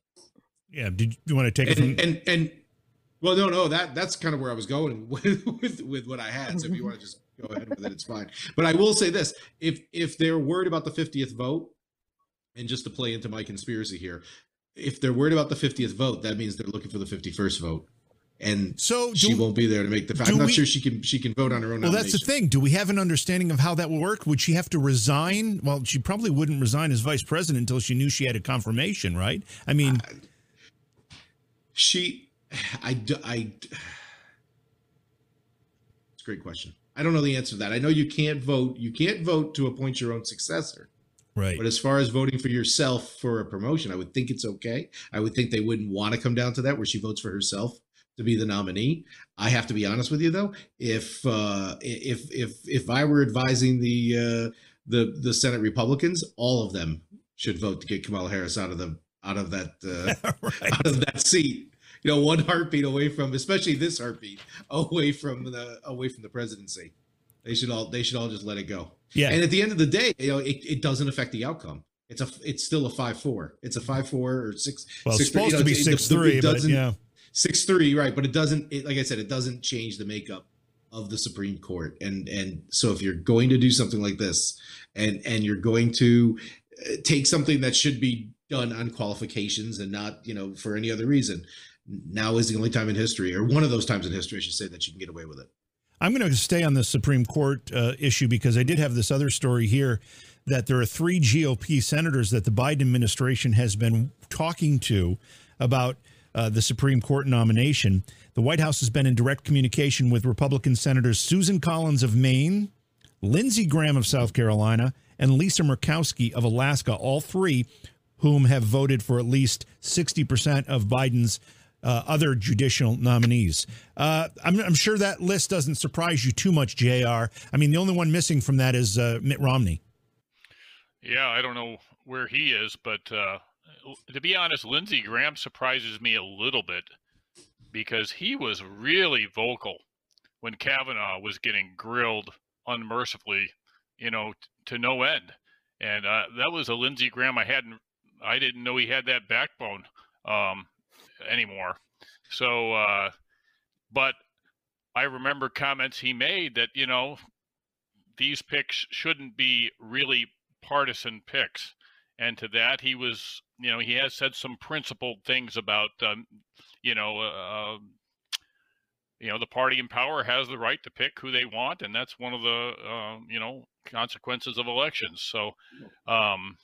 yeah, did you want to take and, it from and and well, no, no, that that's kind of where I was going *laughs* with with, with what I had. So if you want to just go ahead with it, it's fine. But I will say this: if if they're worried about the 50th vote, and just to play into my conspiracy here, if they're worried about the 50th vote, that means they're looking for the 51st vote and so she won't be there to make the. Fact. I'm not we, sure she can she can vote on her own. Well, that's the thing. Do we have an understanding of how that will work? Would she have to resign? Well, she probably wouldn't resign as vice president until she knew she had a confirmation, right? I mean, uh, she, I, I. It's a great question. I don't know the answer to that. I know you can't vote. You can't vote to appoint your own successor. Right. But as far as voting for yourself for a promotion, I would think it's okay. I would think they wouldn't want to come down to that where she votes for herself to be the nominee. I have to be honest with you though, if uh, if if if I were advising the uh, the the Senate Republicans, all of them should vote to get Kamala Harris out of the out of that uh, *laughs* right. out of that seat. You know, one heartbeat away from, especially this heartbeat away from the away from the presidency. They should all they should all just let it go. Yeah. And at the end of the day, you know, it, it doesn't affect the outcome. It's a it's still a five four. It's a five four or six. Well, six, it's supposed to be six three, but yeah six three, right? But it doesn't. It, like I said, it doesn't change the makeup of the Supreme Court. And and so if you're going to do something like this, and and you're going to uh, take something that should be done on qualifications and not you know for any other reason, now is the only time in history, or one of those times in history, I should say, that you can get away with it. I'm going to stay on the Supreme Court uh, issue because I did have this other story here that there are three GOP senators that the Biden administration has been talking to about uh, the Supreme Court nomination. The White House has been in direct communication with Republican Senators Susan Collins of Maine, Lindsey Graham of South Carolina, and Lisa Murkowski of Alaska, all three whom have voted for at least 60% of Biden's uh, other judicial nominees. Uh, I'm, I'm, sure that list doesn't surprise you too much, JR. I mean, the only one missing from that is uh, Mitt Romney. Yeah, I don't know where he is, but uh, to be honest, Lindsey Graham surprises me a little bit because he was really vocal when Kavanaugh was getting grilled unmercifully, you know, t- to no end. And uh, that was a Lindsey Graham I hadn't, I didn't know he had that backbone um, anymore. So, uh, but I remember comments he made that, you know, these picks shouldn't be really partisan picks. And to that, he was you know, he has said some principled things about, um, you know, uh, um, you know, the party in power has the right to pick who they want, and that's one of the, uh, you know, consequences of elections. So, um,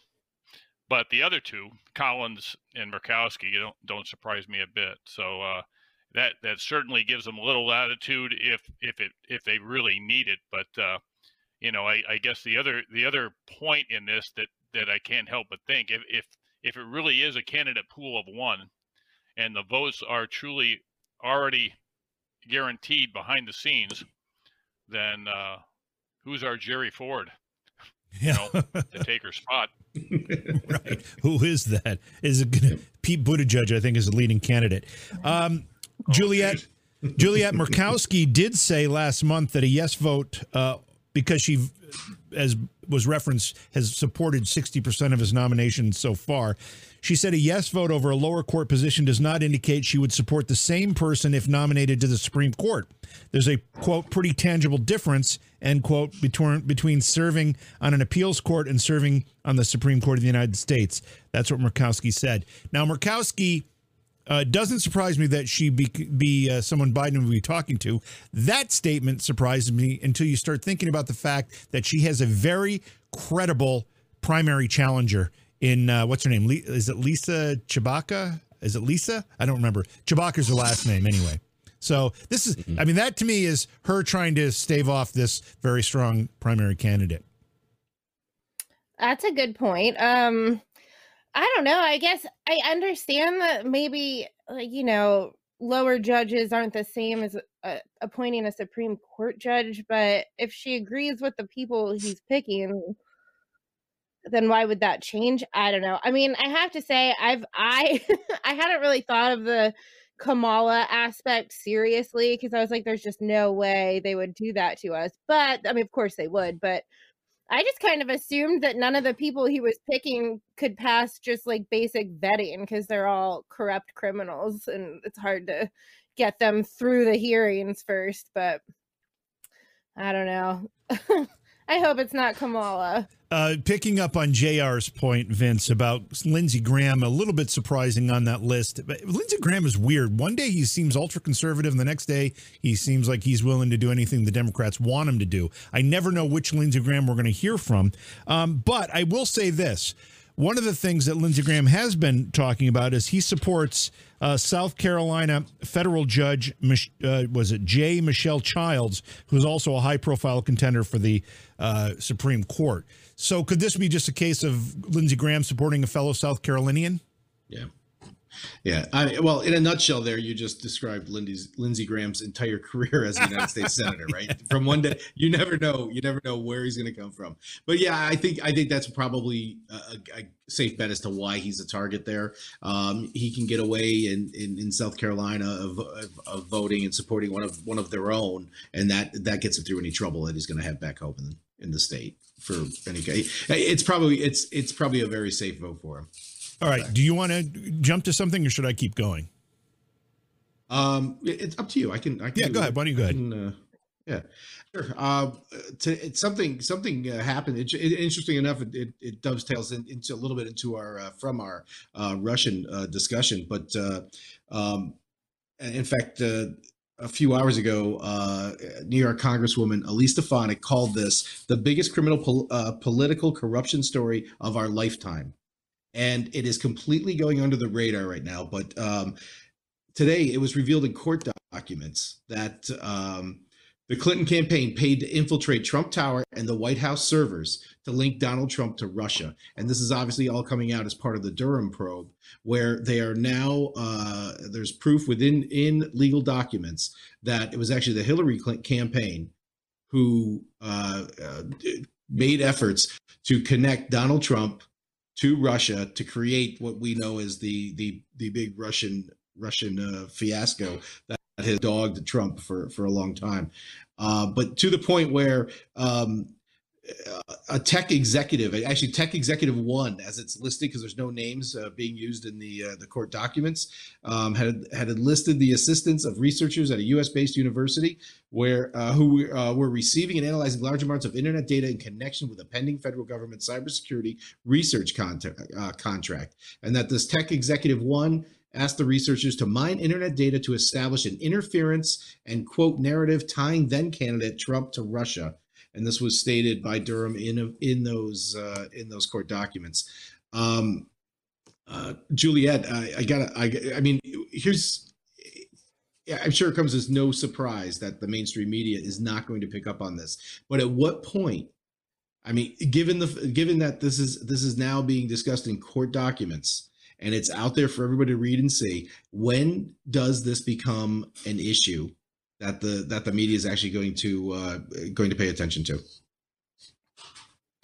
but the other two, Collins and Murkowski, don't don't surprise me a bit. So uh, that that certainly gives them a little latitude if if it if they really need it. But uh, you know, I, I guess the other the other point in this that that I can't help but think if if if it really is a candidate pool of one and the votes are truly already guaranteed behind the scenes, then uh, who's our Jerry Ford? *laughs* you know, to take her spot. *laughs* right. Who is that? Is it gonna, Pete Buttigieg? I think is the leading candidate. Um, oh, Juliet Juliet Murkowski did say last month that a yes vote uh, because she, as was referenced, has supported 60% of his nominations so far. She said a yes vote over a lower court position does not indicate she would support the same person if nominated to the Supreme Court. There's a quote pretty tangible difference end quote between between serving on an appeals court and serving on the Supreme Court of the United States. That's what Murkowski said. Now Murkowski uh, doesn't surprise me that she be, be uh, someone Biden would be talking to. That statement surprises me until you start thinking about the fact that she has a very credible primary challenger in uh, what's her name? Is it Lisa Tshibaka? Is it Lisa? I don't remember. Tshibaka's her last name anyway. So this is, mm-hmm. I mean, that to me is her trying to stave off this very strong primary candidate. That's a good point. Um, I don't know. I guess I understand that maybe, like, you know, lower judges aren't the same as uh, appointing a Supreme Court judge, but if she agrees with the people he's picking, then why would that change? I don't know. I mean, I have to say, I've I *laughs* I hadn't really thought of the Kamala aspect seriously because I was like, there's just no way they would do that to us. But I mean, of course they would, but I just kind of assumed that none of the people he was picking could pass just like basic vetting because they're all corrupt criminals and it's hard to get them through the hearings first. But I don't know. *laughs* I hope it's not Kamala. Uh, picking up on JR's point, Vince, about Lindsey Graham, a little bit surprising on that list. But Lindsey Graham is weird. One day he seems ultra conservative, and the next day he seems like he's willing to do anything the Democrats want him to do. I never know which Lindsey Graham we're going to hear from. Um, but I will say this one of the things that Lindsey Graham has been talking about is he supports uh, South Carolina federal judge, uh, was it J. Michelle Childs, who's also a high profile contender for the uh, Supreme Court. So could this be just a case of Lindsey Graham supporting a fellow South Carolinian? Yeah. Yeah. I, well, in a nutshell, there you just described Lindsey's, Lindsey Graham's entire *laughs* career as a United States senator, right? *laughs* From one day, you never know, you never know where he's going to come from. But yeah, I think I think that's probably a, a safe bet as to why he's a target there. Um, he can get away in, in, in South Carolina of, of, of, voting and supporting one of one of their own, and that that gets him through any trouble that he's going to have back home in, in the state for any case. It's probably it's it's probably a very safe vote for him. All right. Do you want to jump to something, or should I keep going? Um, it's up to you. I can. I can yeah, go ahead. Why don't you go ahead? Can, uh, yeah, sure. Uh, to, it's something something uh, happened. It, it, interesting enough, it, it, it dovetails in, into a little bit into our uh, from our uh, Russian uh, discussion. But uh, um, in fact, uh, a few hours ago, uh, New York Congresswoman Elise Stefanik called this the biggest criminal pol- uh, political corruption story of our lifetime and it is completely going under the radar right now. But um, today it was revealed in court documents that um, the Clinton campaign paid to infiltrate Trump Tower and the White House servers to link Donald Trump to Russia. And this is obviously all coming out as part of the Durham probe, where they are now uh, there's proof within in legal documents that it was actually the Hillary Clinton campaign who uh, uh, made efforts to connect Donald Trump to Russia to create what we know as the the the big Russian Russian uh, fiasco that has dogged Trump for for a long time, uh, but to the point where um, a tech executive, actually tech executive one, as it's listed because there's no names uh, being used in the uh, the court documents, um, had had enlisted the assistance of researchers at a U.S. based university where uh, who uh, were receiving and analyzing large amounts of internet data in connection with a pending federal government cybersecurity research contract, uh, contract, and that this tech executive one asked the researchers to mine internet data to establish an interference and quote narrative tying then candidate Trump to Russia and this was stated by Durham in in those uh, in those court documents. Um, uh, Juliet, I, I gotta, I, I mean, here's, I'm sure it comes as no surprise that the mainstream media is not going to pick up on this. But at what point? I mean, given the given that this is this is now being discussed in court documents and it's out there for everybody to read and see, when does this become an issue that the that the media is actually going to uh, going to pay attention to.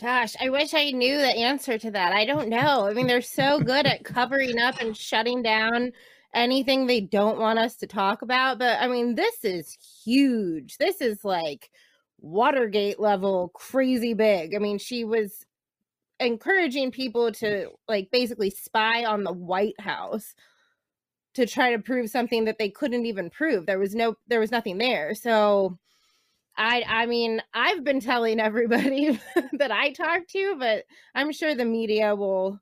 Gosh, I wish I knew the answer to that. I don't know. I mean, they're so good at covering up and shutting down anything they don't want us to talk about. But I mean, this is huge. This is like Watergate level crazy big. I mean, she was encouraging people to like basically spy on the White House to try to prove something that they couldn't even prove. There was no there was nothing there. So I I mean, I've been telling *laughs* everybody that I talk to, but I'm sure the media will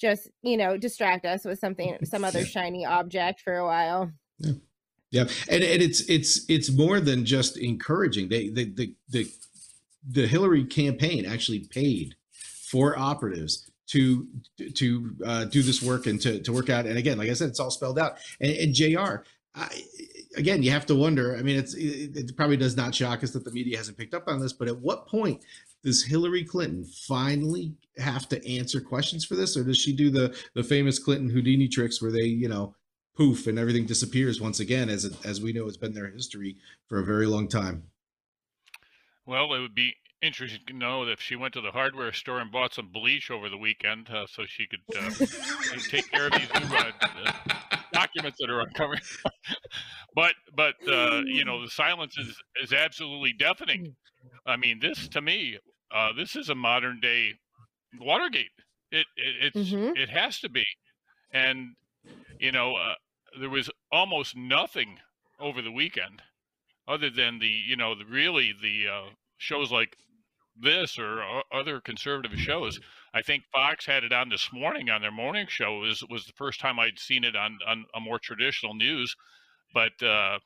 just, you know, distract us with something *laughs* some other shiny object for a while. Yeah. Yeah. And and it's it's it's more than just encouraging. They the the the, the Hillary campaign actually paid for operatives to to uh, do this work and to, to work out. And again, like I said, it's all spelled out. And, and Jr. I, again, you have to wonder. I mean, it's it, it, probably does not shock us that the media hasn't picked up on this, but at what point does Hillary Clinton finally have to answer questions for this, or does she do the the famous Clinton Houdini tricks where they, you know, poof and everything disappears once again, as it, as we know has been their history for a very long time? Well, it would be interesting to know if she went to the hardware store and bought some bleach over the weekend, uh, so she could uh, take care of these new uh, documents that are uncovering. *laughs* but but uh, you know the silence is is absolutely deafening. I mean, this to me, uh, this is a modern day Watergate. It, it it's mm-hmm. it has to be, and you know uh, there was almost nothing over the weekend, other than the you know the really the uh, shows like this or other conservative shows. I think Fox had it on this morning on their morning show. was was the first time I'd seen it on on a more traditional news, but uh,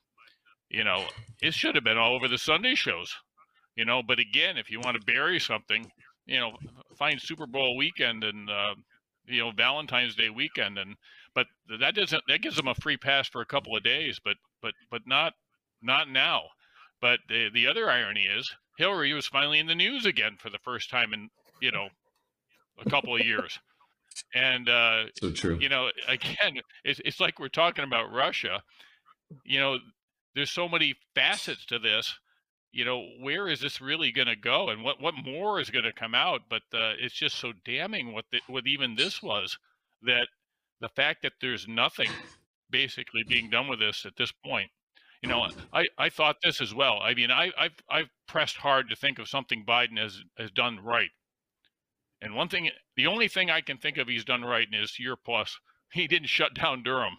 you know it should have been all over the Sunday shows. You know, but again, if you want to bury something, you know, find Super Bowl weekend and uh, you know Valentine's Day weekend, and but that doesn't that gives them a free pass for a couple of days, but but but not not now. But the the other irony is Hillary was finally in the news again for the first time in you know a couple of years. And uh, so true. You know, *laughs* again, it's it's like we're talking about Russia. You know, there's so many facets to this. You know, where is this really going to go, and what what more is going to come out? But uh, it's just so damning what the, what even this was that the fact that there's nothing basically being done with this at this point you know, I, I thought this as well. I mean, I, I've I've pressed hard to think of something Biden has has done right. And one thing, the only thing I can think of he's done right in his year plus, *laughs* he didn't shut down Durham.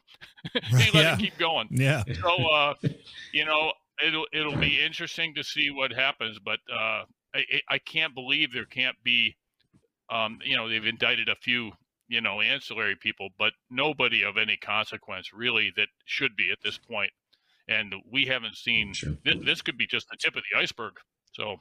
*laughs* he let yeah. it keep going. Yeah. So, uh, *laughs* you know, it'll it'll be interesting to see what happens. But uh, I I can't believe there can't be, um, you know, they've indicted a few you know ancillary people, but nobody of any consequence really that should be at this point and we haven't seen sure. th- this could be just the tip of the iceberg so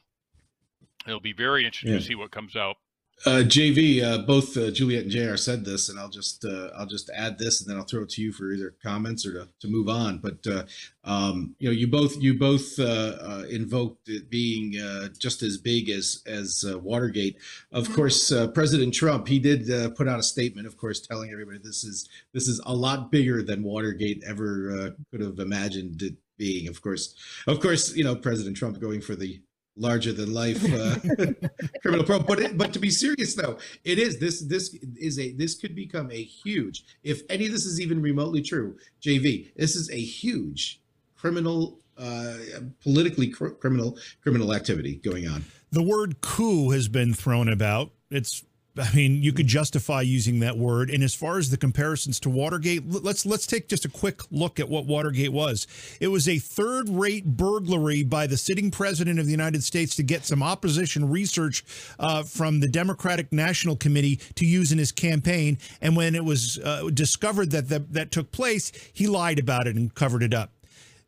it'll be very interesting yeah. to see what comes out uh, JV, uh, both uh, Juliet and JR said this, and I'll just uh, I'll just add this, and then I'll throw it to you for either comments or to, to move on. But uh, um, you know, you both you both uh, invoked it being just as big as as Watergate. Of mm-hmm. course, President Trump he did put out a statement, of course, telling everybody this is this is a lot bigger than Watergate ever could have imagined it being. Of course, of course, you know, President Trump going for the larger than life uh, *laughs* criminal pro. But it, but to be serious though, it is this this is a this could become a huge. If any of this is even remotely true, JV, this is a huge criminal. Uh, politically cr- criminal criminal activity going on. The word coup has been thrown about. It's I mean, you could justify using that word. And as far as the comparisons to Watergate, let's let's take just a quick look at what Watergate was. It was a third-rate burglary by the sitting president of the United States to get some opposition research uh, from the Democratic National Committee to use in his campaign. And when it was uh, discovered that, that that took place, he lied about it and covered it up.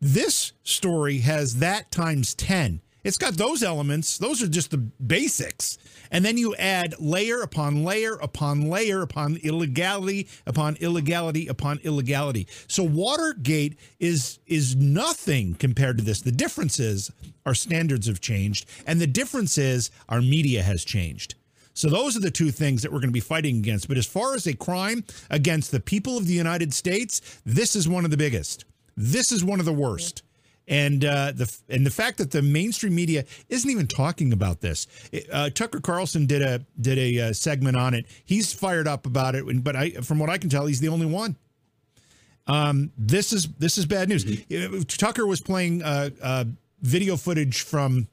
This story has that times ten. It's got those elements. Those are just the basics. And then you add layer upon layer upon layer upon illegality upon illegality upon illegality. So Watergate is is nothing compared to this. The difference is our standards have changed and the difference is our media has changed. So those are the two things that we're going to be fighting against. But as far as a crime against the people of the United States, this is one of the biggest. This is one of the worst And uh, the and the fact that the mainstream media isn't even talking about this. Uh, Tucker Carlson did a did a uh, segment on it. He's fired up about it, but I, from what I can tell, he's the only one. Um, this is this is bad news. Mm-hmm. Tucker was playing uh, uh, video footage from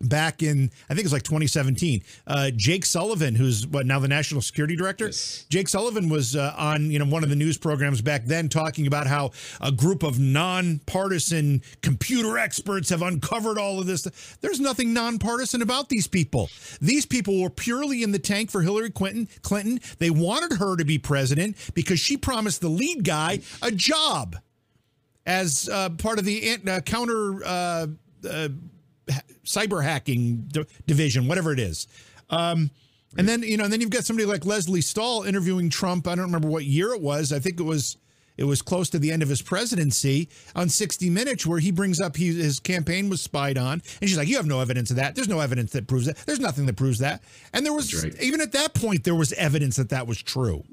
back in I think it's like 2017. Uh, Jake Sullivan, who's what now the national security director. Yes. Jake Sullivan was uh, on you know one of the news programs back then talking about how a group of nonpartisan computer experts have uncovered all of this. There's nothing nonpartisan about these people. These people were purely in the tank for Hillary Clinton. Clinton. They wanted her to be president because she promised the lead guy a job as uh, part of the uh, counter uh, uh, cyber hacking division, whatever it is. Um, and then you know, and then you've got somebody like Lesley Stahl interviewing Trump. I don't remember what year it was. I think it was it was close to the end of his presidency on 60 Minutes, where he brings up he, his campaign was spied on, and she's like, "You have no evidence of that. There's no evidence that proves that. There's nothing that proves that." And there was right. even at that point there was evidence that that was true.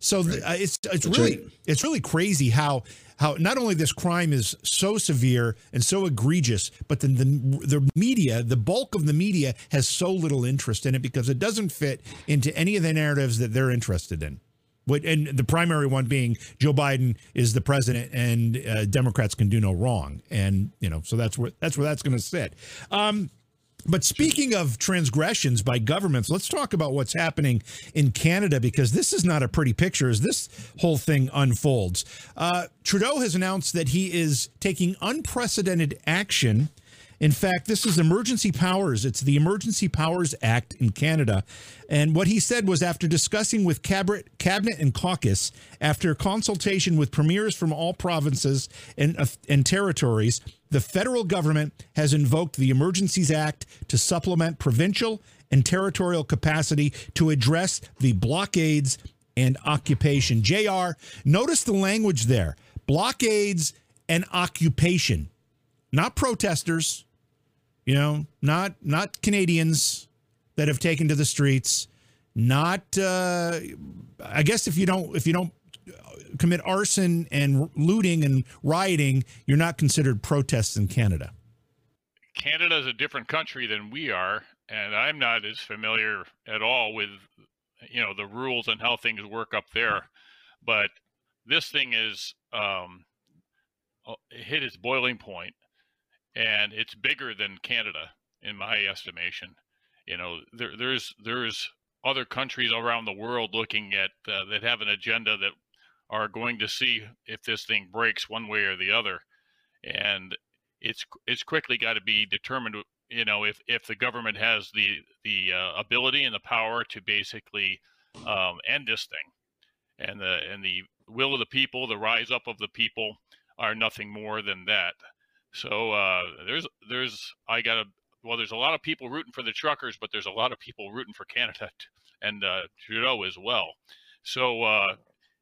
So right. uh, it's it's That's really right. it's really crazy how how not only this crime is so severe and so egregious, but then the, the media, the bulk of the media has so little interest in it because it doesn't fit into any of the narratives that they're interested in. And the primary one being Joe Biden is the president, and uh, Democrats can do no wrong, and you know, so that's where that's where that's going to sit. Um, but speaking of transgressions by governments, let's talk about what's happening in Canada because this is not a pretty picture as this whole thing unfolds. Uh, Trudeau has announced that he is taking unprecedented action. In fact, this is emergency powers. It's the Emergency Powers Act in Canada. And what he said was after discussing with cabinet, cabinet and caucus, after consultation with premiers from all provinces and, uh, and territories, the federal government has invoked the Emergencies Act to supplement provincial and territorial capacity to address the blockades and occupation. JR, notice the language there. Blockades and occupation, not protesters, you know, not not Canadians that have taken to the streets, not uh, I guess if you don't if you don't commit arson and looting and rioting, you're not considered protests in Canada. Canada is a different country than we are, and I'm not as familiar at all with you know the rules and how things work up there. But this thing is um, uh, hit its boiling point, and it's bigger than Canada in my estimation. You know, there, there's there's other countries around the world looking at uh, that have an agenda that are going to see if this thing breaks one way or the other, and it's it's quickly got to be determined. You know, if if the government has the the uh, ability and the power to basically um, end this thing, and the and the will of the people, the rise up of the people, are nothing more than that. So uh, there's there's I got a well, there's a lot of people rooting for the truckers, but there's a lot of people rooting for Canada and uh, Trudeau as well. So uh,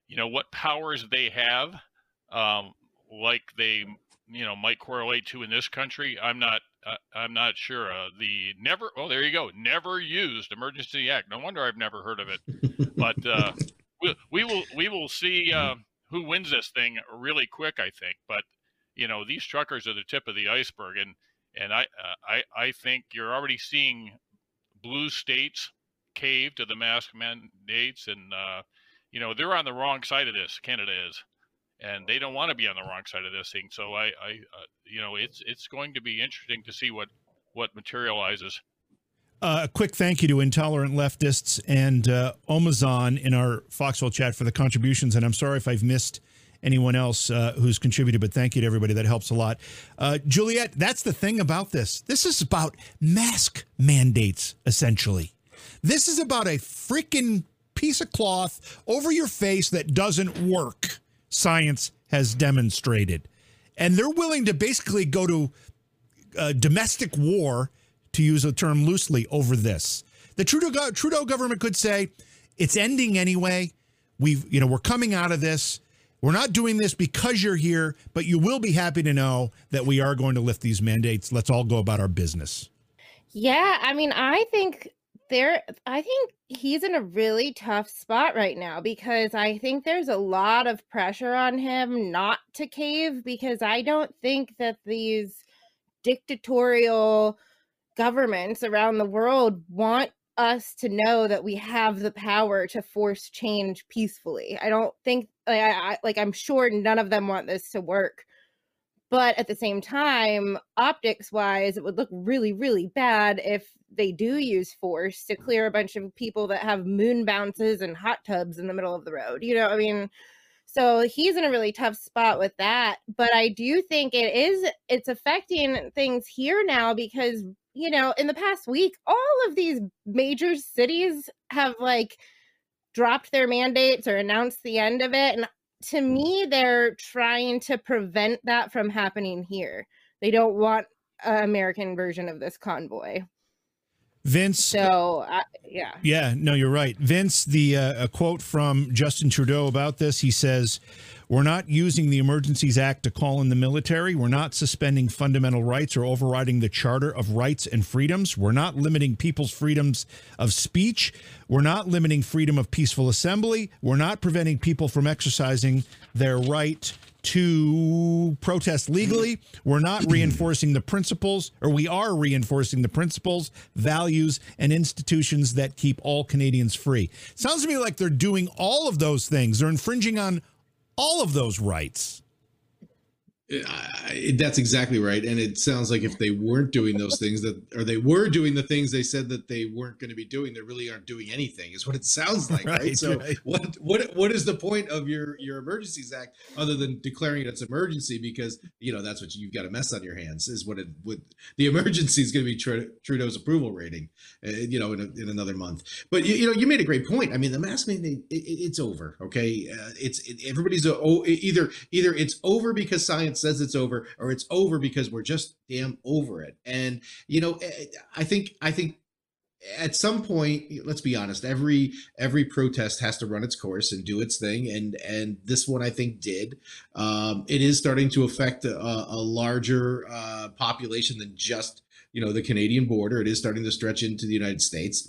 you know what powers they have, um, like they you know might correlate to in this country. I'm not uh, I'm not sure. Uh, the never oh there you go never used emergency act. No wonder I've never heard of it. *laughs* but uh, we, we will we will see uh, who wins this thing really quick. I think, but you know these truckers are the tip of the iceberg, and and I uh, I I think you're already seeing blue states cave to the mask mandates and uh, you know they're on the wrong side of this. Canada is, and they don't want to be on the wrong side of this thing. So I, I uh, you know, it's it's going to be interesting to see what what materializes. Uh, a quick thank you to Intolerant Leftists and uh, Omazon in our Foxhole chat for the contributions. And I'm sorry if I've missed anyone else uh, who's contributed, but thank you to everybody. That helps a lot. Uh, Juliet, that's the thing about this. This is about mask mandates, essentially. This is about a freaking piece of cloth over your face that doesn't work, science has demonstrated. And they're willing to basically go to uh, domestic war, to use a term loosely, over this. The Trudeau, Trudeau government could say, it's ending anyway. We've, you know, we're coming out of this. We're not doing this because you're here, but you will be happy to know that we are going to lift these mandates. Let's all go about our business. Yeah, I mean, I think there I think he's in a really tough spot right now because I think there's a lot of pressure on him not to cave because I don't think that these dictatorial governments around the world want us to know that we have the power to force change peacefully. I don't think like, I, like I'm sure none of them want this to work. But at the same time, optics wise, it would look really, really bad if they do use force to clear a bunch of people that have moon bounces and hot tubs in the middle of the road. You know, I mean, so he's in a really tough spot with that. But I do think it is, it's affecting things here now because, you know, in the past week, all of these major cities have like dropped their mandates or announced the end of it. And to me, they're trying to prevent that from happening here. They don't want an American version of this convoy. Vince. So, uh, yeah. Yeah, no, you're right. Vince, the uh, a quote from Justin Trudeau about this, he says, "We're not using the Emergencies Act to call in the military. We're not suspending fundamental rights or overriding the Charter of Rights and Freedoms. We're not limiting people's freedoms of speech. We're not limiting freedom of peaceful assembly. We're not preventing people from exercising their right to protest legally. We're not *clears throat* reinforcing the principles, or we are reinforcing the principles, values, and institutions that keep all Canadians free. Sounds to me like they're doing all of those things. They're infringing on all of those rights. I, that's exactly right. And it sounds like if they weren't doing those things that, or they were doing the things they said that they weren't going to be doing, they really aren't doing anything. Is what it sounds *laughs* like, right? right? So right. what what what is the point of your your Emergencies Act other than declaring it's emergency because you know that's what you, have got a mess on your hands is what it would the emergency is going to be Trudeau's approval rating, uh, you know, in, a, in another month. But you, you know, you made a great point. I mean, the mask mandate it, it's over. Okay, uh, it's it, everybody's a, oh, either either it's over because science says it's over or it's over because we're just damn over it. And you know eh, i think i think at some point let's be honest every every protest has to run its course and do its thing. And and this one i think did. Um, it is starting to affect a, a larger uh, population than just you know the canadian border. It is starting to stretch into the united states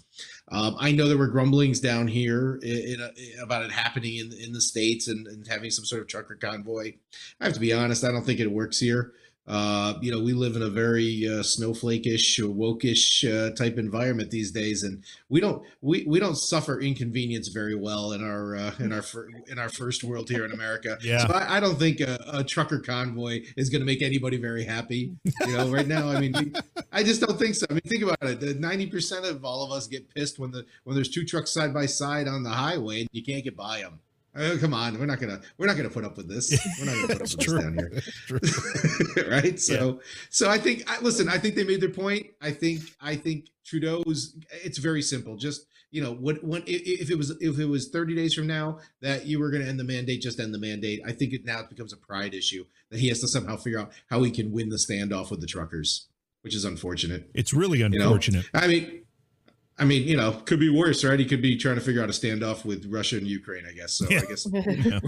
um, i know there were grumblings down here in, in about it happening in, in the states and, and having some sort of trucker convoy. I have to be honest i don't think it works here uh, you know, we live in a very uh, snowflake-ish, woke-ish uh, type environment these days, and we don't we, we don't suffer inconvenience very well in our uh, in our fir- in our first world here in America. *laughs* Yeah. So I, I don't think a, a, trucker convoy is going to make anybody very happy. You know, right now, I mean, we, I just don't think so. I mean, think about it. Ninety percent of all of us get pissed when the when there's two trucks side by side on the highway and you can't get by them. Oh, come on, we're not gonna we're not gonna put up with this. We're not gonna put up with true. this down here, *laughs* right? So, yeah. so I think I, listen. I think they made their point. I think I think Trudeau's. It's very simple. Just you know, what when if it was if it was thirty days from now that you were going to end the mandate, just end the mandate. I think it now it becomes a pride issue that he has to somehow figure out how he can win the standoff with the truckers, which is unfortunate. It's really unfortunate. You know? I mean, I mean, you know, could be worse, right? He could be trying to figure out a standoff with Russia and Ukraine, I guess. So yeah. I guess. *laughs* yeah.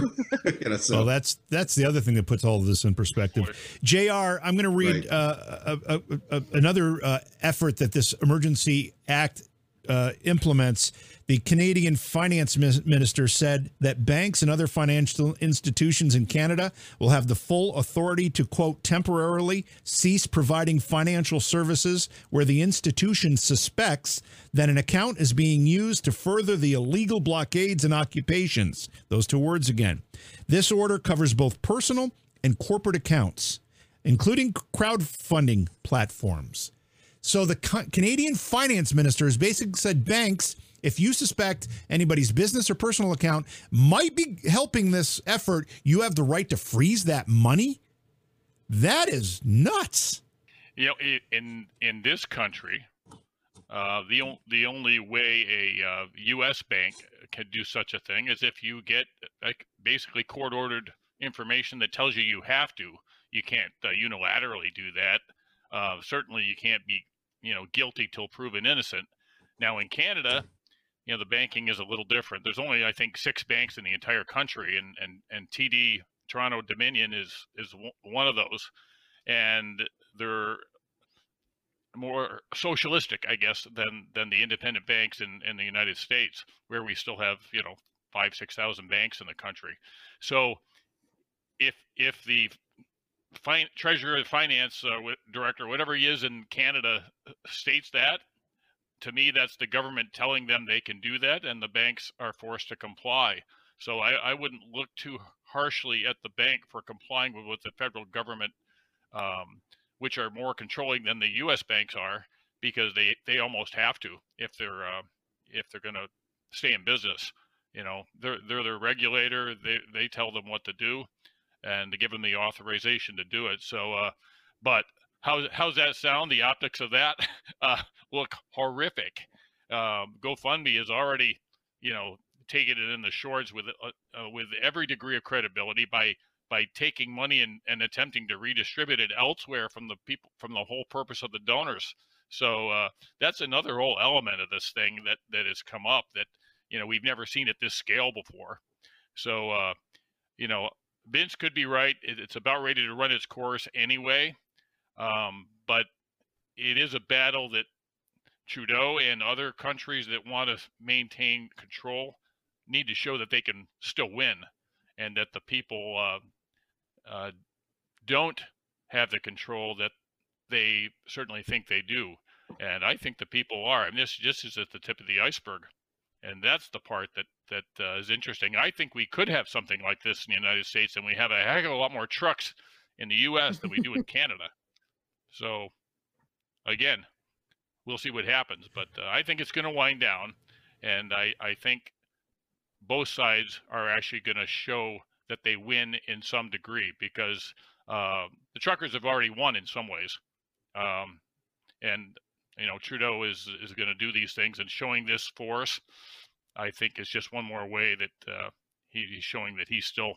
*laughs* you know, so. Well, that's that's the other thing that puts all of this in perspective. Jr. I'm going to read right. uh, a, a, a, another uh, effort that this emergency act uh, implements the Canadian finance minister said that banks and other financial institutions in Canada will have the full authority to, quote, temporarily cease providing financial services where the institution suspects that an account is being used to further the illegal blockades and occupations. Those two words again. This order covers both personal and corporate accounts, including crowdfunding platforms. So the Canadian finance minister has basically said banks if you suspect anybody's business or personal account might be helping this effort, you have the right to freeze that money. That is nuts. You know, in in this country, uh, the the only way a uh, U.S. bank can do such a thing is if you get like basically court ordered information that tells you you have to. You can't uh, unilaterally do that. Uh, certainly, you can't be you know guilty till proven innocent. Now in Canada, you know the banking is a little different. There's only I think six banks in the entire country, and and and TD Toronto Dominion is is one of those, and they're more socialistic, I guess, than than the independent banks in, in the United States, where we still have you know five six thousand banks in the country. So if if the fin- treasurer, of finance uh, director, whatever he is in Canada, uh, states that, to me, that's the government telling them they can do that, and the banks are forced to comply. So I, I wouldn't look too harshly at the bank for complying with what the federal government, um, which are more controlling than the U.S. banks are, because they they almost have to if they're uh, if they're going to stay in business. You know, they're they're the regulator. They they tell them what to do, and to give them the authorization to do it. So, uh, but how how's that sound? The optics of that *laughs* uh, look horrific. Um, GoFundMe is already, you know, taking it in the shorts with uh, uh, with every degree of credibility by by taking money and, and attempting to redistribute it elsewhere from the people from the whole purpose of the donors. So uh, that's another whole element of this thing that that has come up that you know we've never seen at this scale before. So uh, you know Vince could be right. It's about ready to run its course anyway. Um, but it is a battle that Trudeau and other countries that want to maintain control need to show that they can still win and that the people uh, uh, don't have the control that they certainly think they do. And I think the people are. I mean, this just is at the tip of the iceberg and that's the part that that uh, is interesting. I think we could have something like this in the United States, and we have a heck of a lot more trucks in the U.S. than we do in *laughs* Canada. So, again, we'll see what happens, but uh, I think it's going to wind down, and I I think both sides are actually going to show that they win in some degree because uh, the truckers have already won in some ways, um, and you know Trudeau is is going to do these things and showing this force, I think is just one more way that uh, he, he's showing that he still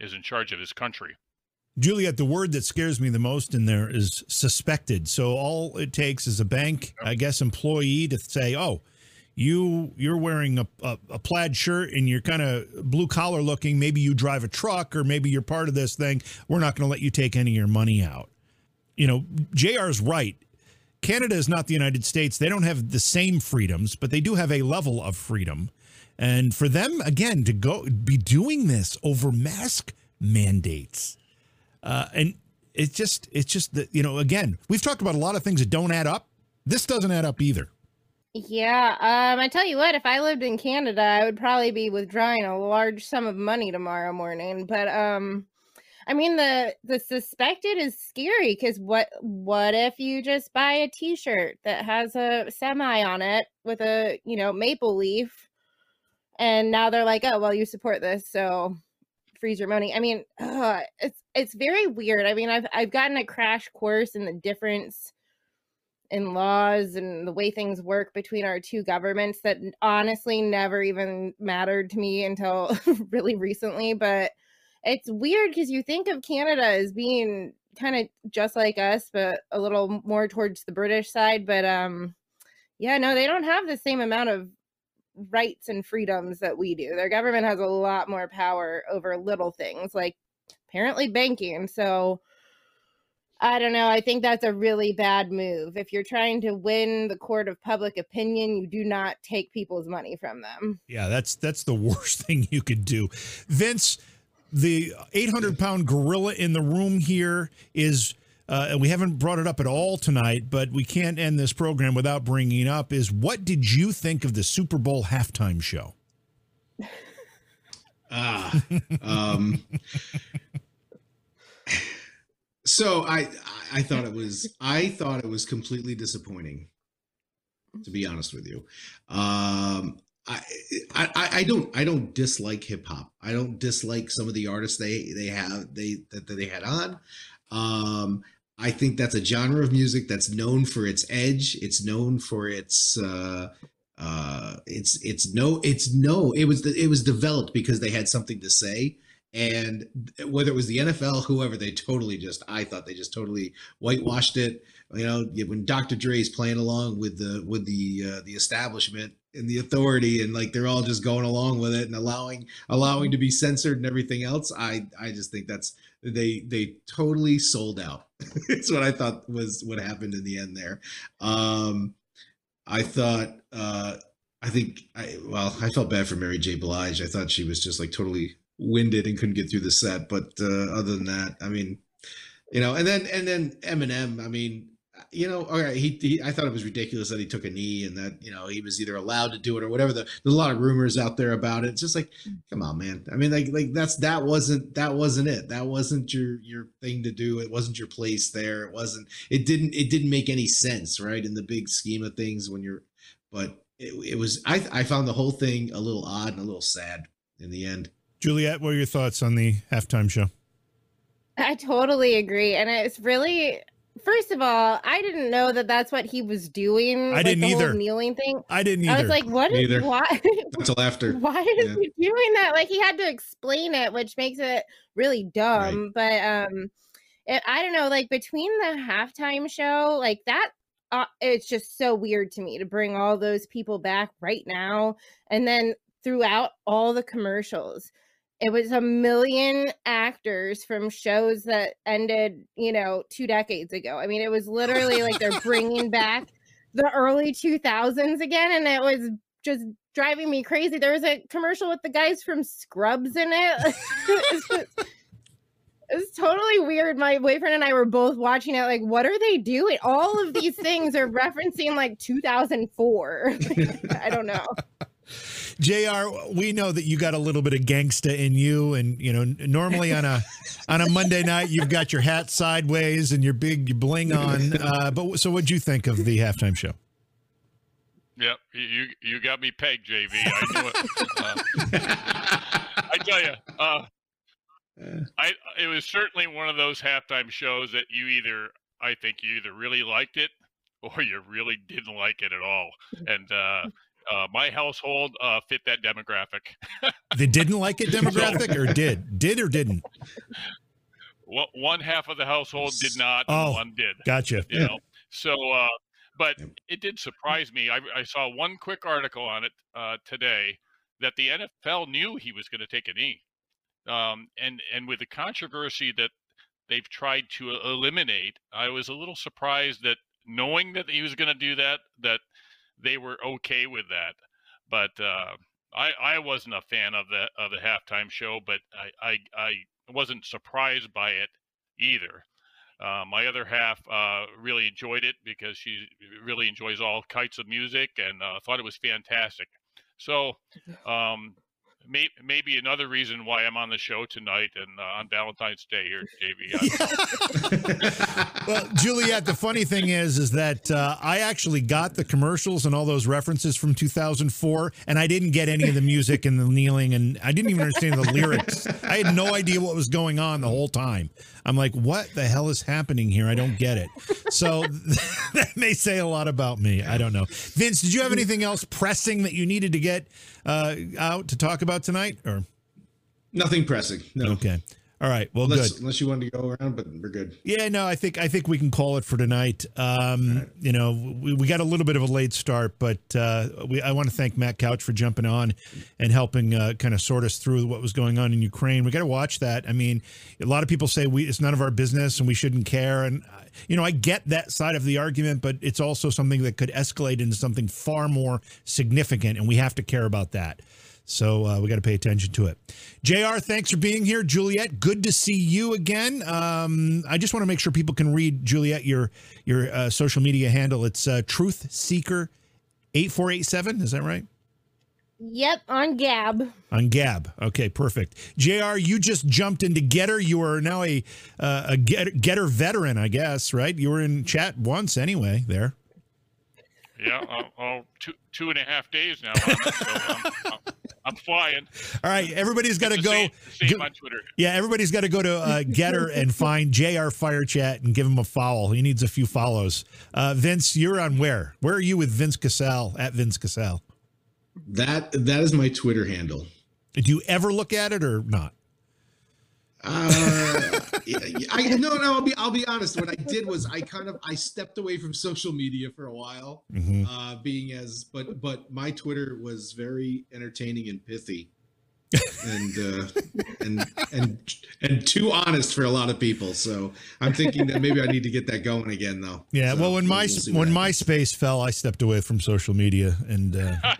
is in charge of his country. Juliet, the word that scares me the most in there is suspected. So all it takes is a bank, I guess, employee to say, "Oh, you you're wearing a, a, a plaid shirt and you're kind of blue collar looking. Maybe you drive a truck, or maybe you're part of this thing. We're not going to let you take any of your money out." You know, Jr's right. Canada is not the United States. They don't have the same freedoms, but they do have a level of freedom. And for them, again, to go be doing this over mask mandates, uh, and it's just, it's just that you know, again, we've talked about a lot of things that don't add up. This doesn't add up either. Yeah, um, I tell you what, if I lived in Canada, I would probably be withdrawing a large sum of money tomorrow morning. But um, I mean the the suspected is scary because what what if you just buy a T-shirt that has a semi on it with a you know maple leaf, and now they're like, oh well, you support this, so freeze your money. I mean, *sighs* uh, it's it's very weird. I mean, I've I've gotten a crash course in the difference in laws and the way things work between our two governments that honestly never even mattered to me until *laughs* really recently, but it's weird because you think of Canada as being kind of just like us, but a little more towards the British side. But um, yeah, no, they don't have the same amount of rights and freedoms that we do. Their government has a lot more power over little things like apparently banking. So I don't know. I think that's a really bad move. If you're trying to win the court of public opinion, you do not take people's money from them. Yeah, that's that's the *laughs* worst thing you could do. Vince, the 800 pound gorilla in the room here is uh, and we haven't brought it up at all tonight, but we can't end this program without bringing up is what did you think of the Super Bowl halftime show? *laughs* Ah, um, so I I thought it was I thought it was completely disappointing, to be honest with you. Um, I, I I don't I don't dislike hip hop. I don't dislike some of the artists they they have they that, that they had on. Um, I think that's a genre of music that's known for its edge. It's known for its uh, uh, it's it's no it's no it was it was developed because they had something to say and whether it was the NFL, whoever, they totally just I thought they just totally whitewashed it. You know, when Dr. Dre's playing along with the with the uh, the establishment, and the authority and like they're all just going along with it and allowing allowing to be censored and everything else i i just think that's they they totally sold out. *laughs* It's what i thought was what happened in the end there. Um i thought uh i think i well i felt bad for mary j. Blige. I thought she was just like totally winded and couldn't get through the set but uh other than that i mean you know and then and then eminem i mean you know, all right, he, he, I thought it was ridiculous that he took a knee and that, you know, he was either allowed to do it or whatever. The, there's a lot of rumors out there about it. It's just like, mm. come on, man. I mean, like, like that's, that wasn't, that wasn't it. That wasn't your, your thing to do. It wasn't your place there. It wasn't, it didn't, it didn't make any sense, right. In the big scheme of things when you're, but it, it was, I, I found the whole thing a little odd and a little sad in the end. Juliet, what are your thoughts on the halftime show? I totally agree. And it's really, First of all, I didn't know that that's what he was doing. I like didn't the either. kneeling thing. I didn't either. I was like, what is Neither. why? *laughs* Until after. *laughs* why is Yeah. he doing that? Like he had to explain it, which makes it really dumb. But um, it, I don't know. Like between the halftime show, like that, uh, it's just so weird to me to bring all those people back right now, and then throughout all the commercials. It was a million actors from shows that ended, you know, two decades ago. I mean, it was literally like they're bringing *laughs* back the early 2000s again, and it was just driving me crazy. There was a commercial with the guys from Scrubs in it. *laughs* it's, just- it's totally weird. My boyfriend and I were both watching it, like, what are they doing? All of these things are referencing like 2004. *laughs* I don't know. Jr. We know that you got a little bit of gangsta in you, and you know normally on a *laughs* on a Monday night you've got your hat sideways and your big bling on. *laughs* Uh, but so, what'd you think of the halftime show? Yep, you you, you got me pegged, JV. I knew it. Uh, I tell you, uh, I it was certainly one of those halftime shows that you either I think you either really liked it or you really didn't like it at all. And uh, my household uh, fit that demographic. *laughs* They didn't like it demographic, or did? Did or didn't? One- One half of the household did not, and Oh. one did. Gotcha. you Yeah. know so uh but it did surprise me I, I saw one quick article on it uh today that the nfl knew he was going to take a knee um and and with the controversy that they've tried to eliminate i was a little surprised that knowing that he was going to do that that they were okay with that but uh i i wasn't a fan of the of the halftime show but i i i wasn't surprised by it either uh, my other half uh, really enjoyed it because she really enjoys all kinds of music and uh, thought it was fantastic. So, *laughs* um, may, maybe another reason why I'm on the show tonight and uh, on Valentine's Day here. I. *laughs* Well, Juliet, the funny thing is, is that uh, I actually got the commercials and all those references from 2004, and I didn't get any of the music and the kneeling, and I didn't even understand the lyrics. I had no idea what was going on the whole time. I'm like, what the hell is happening here? I don't get it. So *laughs* that may say a lot about me. I don't know. Vince, did you have anything else pressing that you needed to get uh, out to talk about tonight? Or Nothing pressing. No. okay, all right. Well, Unless, good. unless you wanted to go around, but we're good. Yeah, no, I think I think we can call it for tonight. Um, You know, we, we got a little bit of a late start, but uh, we, I want to thank Matt Couch for jumping on and helping uh, kind of sort us through what was going on in Ukraine. We got to watch that. I mean, a lot of people say we it's none of our business and we shouldn't care, and uh, you know, I get that side of the argument, but it's also something that could escalate into something far more significant, and we have to care about that. So uh, we got to pay attention to it. JR, thanks for being here. Juliet, good to see you again. Um, I just want to make sure people can read, Juliet, your your uh, social media handle. It's uh, Truth Seeker 8487. Is that right? Yep, on Gab. On Gab. Okay, perfect. JR, you just jumped into GETTR. You are now a, uh, a GETTR, GETTR veteran, I guess, right? You were in chat once anyway there. yeah, uh, oh, two, two and a half days now. on it, so I'm, I'm, *laughs* I'm flying. All right, everybody's got to go. same, same go- on Twitter. Yeah, everybody's got to go to uh, *laughs* GETTR and find JR Fire Chat and give him a follow. He needs a few follows. Uh, Vince, you're on where? Where are you with Vince Cassell at Vince Cassell? That that is my Twitter handle. Do you ever look at it or not? Uh, I no no I'll be I'll be honest. What I did was I kind of I stepped away from social media for a while, Mhm. uh, being as but but my Twitter was very entertaining and pithy, and uh, and and and too honest for a lot of people. So I'm thinking that maybe I need to get that going again, though. Yeah, So well, when my we'll when happens. MySpace fell, I stepped away from social media and uh, *laughs*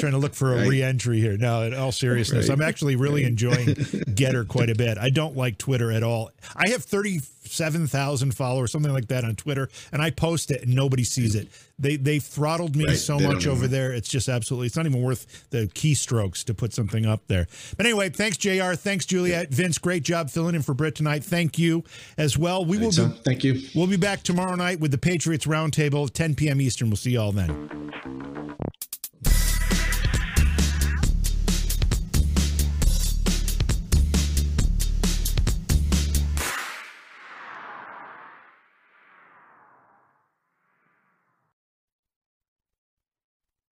trying to look for a Right. re-entry here. No, in all seriousness, Right. I'm actually really enjoying *laughs* GETTR quite a bit. I don't like Twitter at all. I have thirty-seven thousand followers, something like that, on Twitter, and I post it and nobody sees it. They they throttled me Right, so they much over there. It's just absolutely. It's not even worth the keystrokes to put something up there. But anyway, thanks Jr. Thanks Juliet, Vince. Great job filling in for Britt tonight. Thank you as well. We will be Anytime. Thank you. We'll be back tomorrow night with the Patriots Roundtable, 10 p.m. Eastern. We'll see you all then.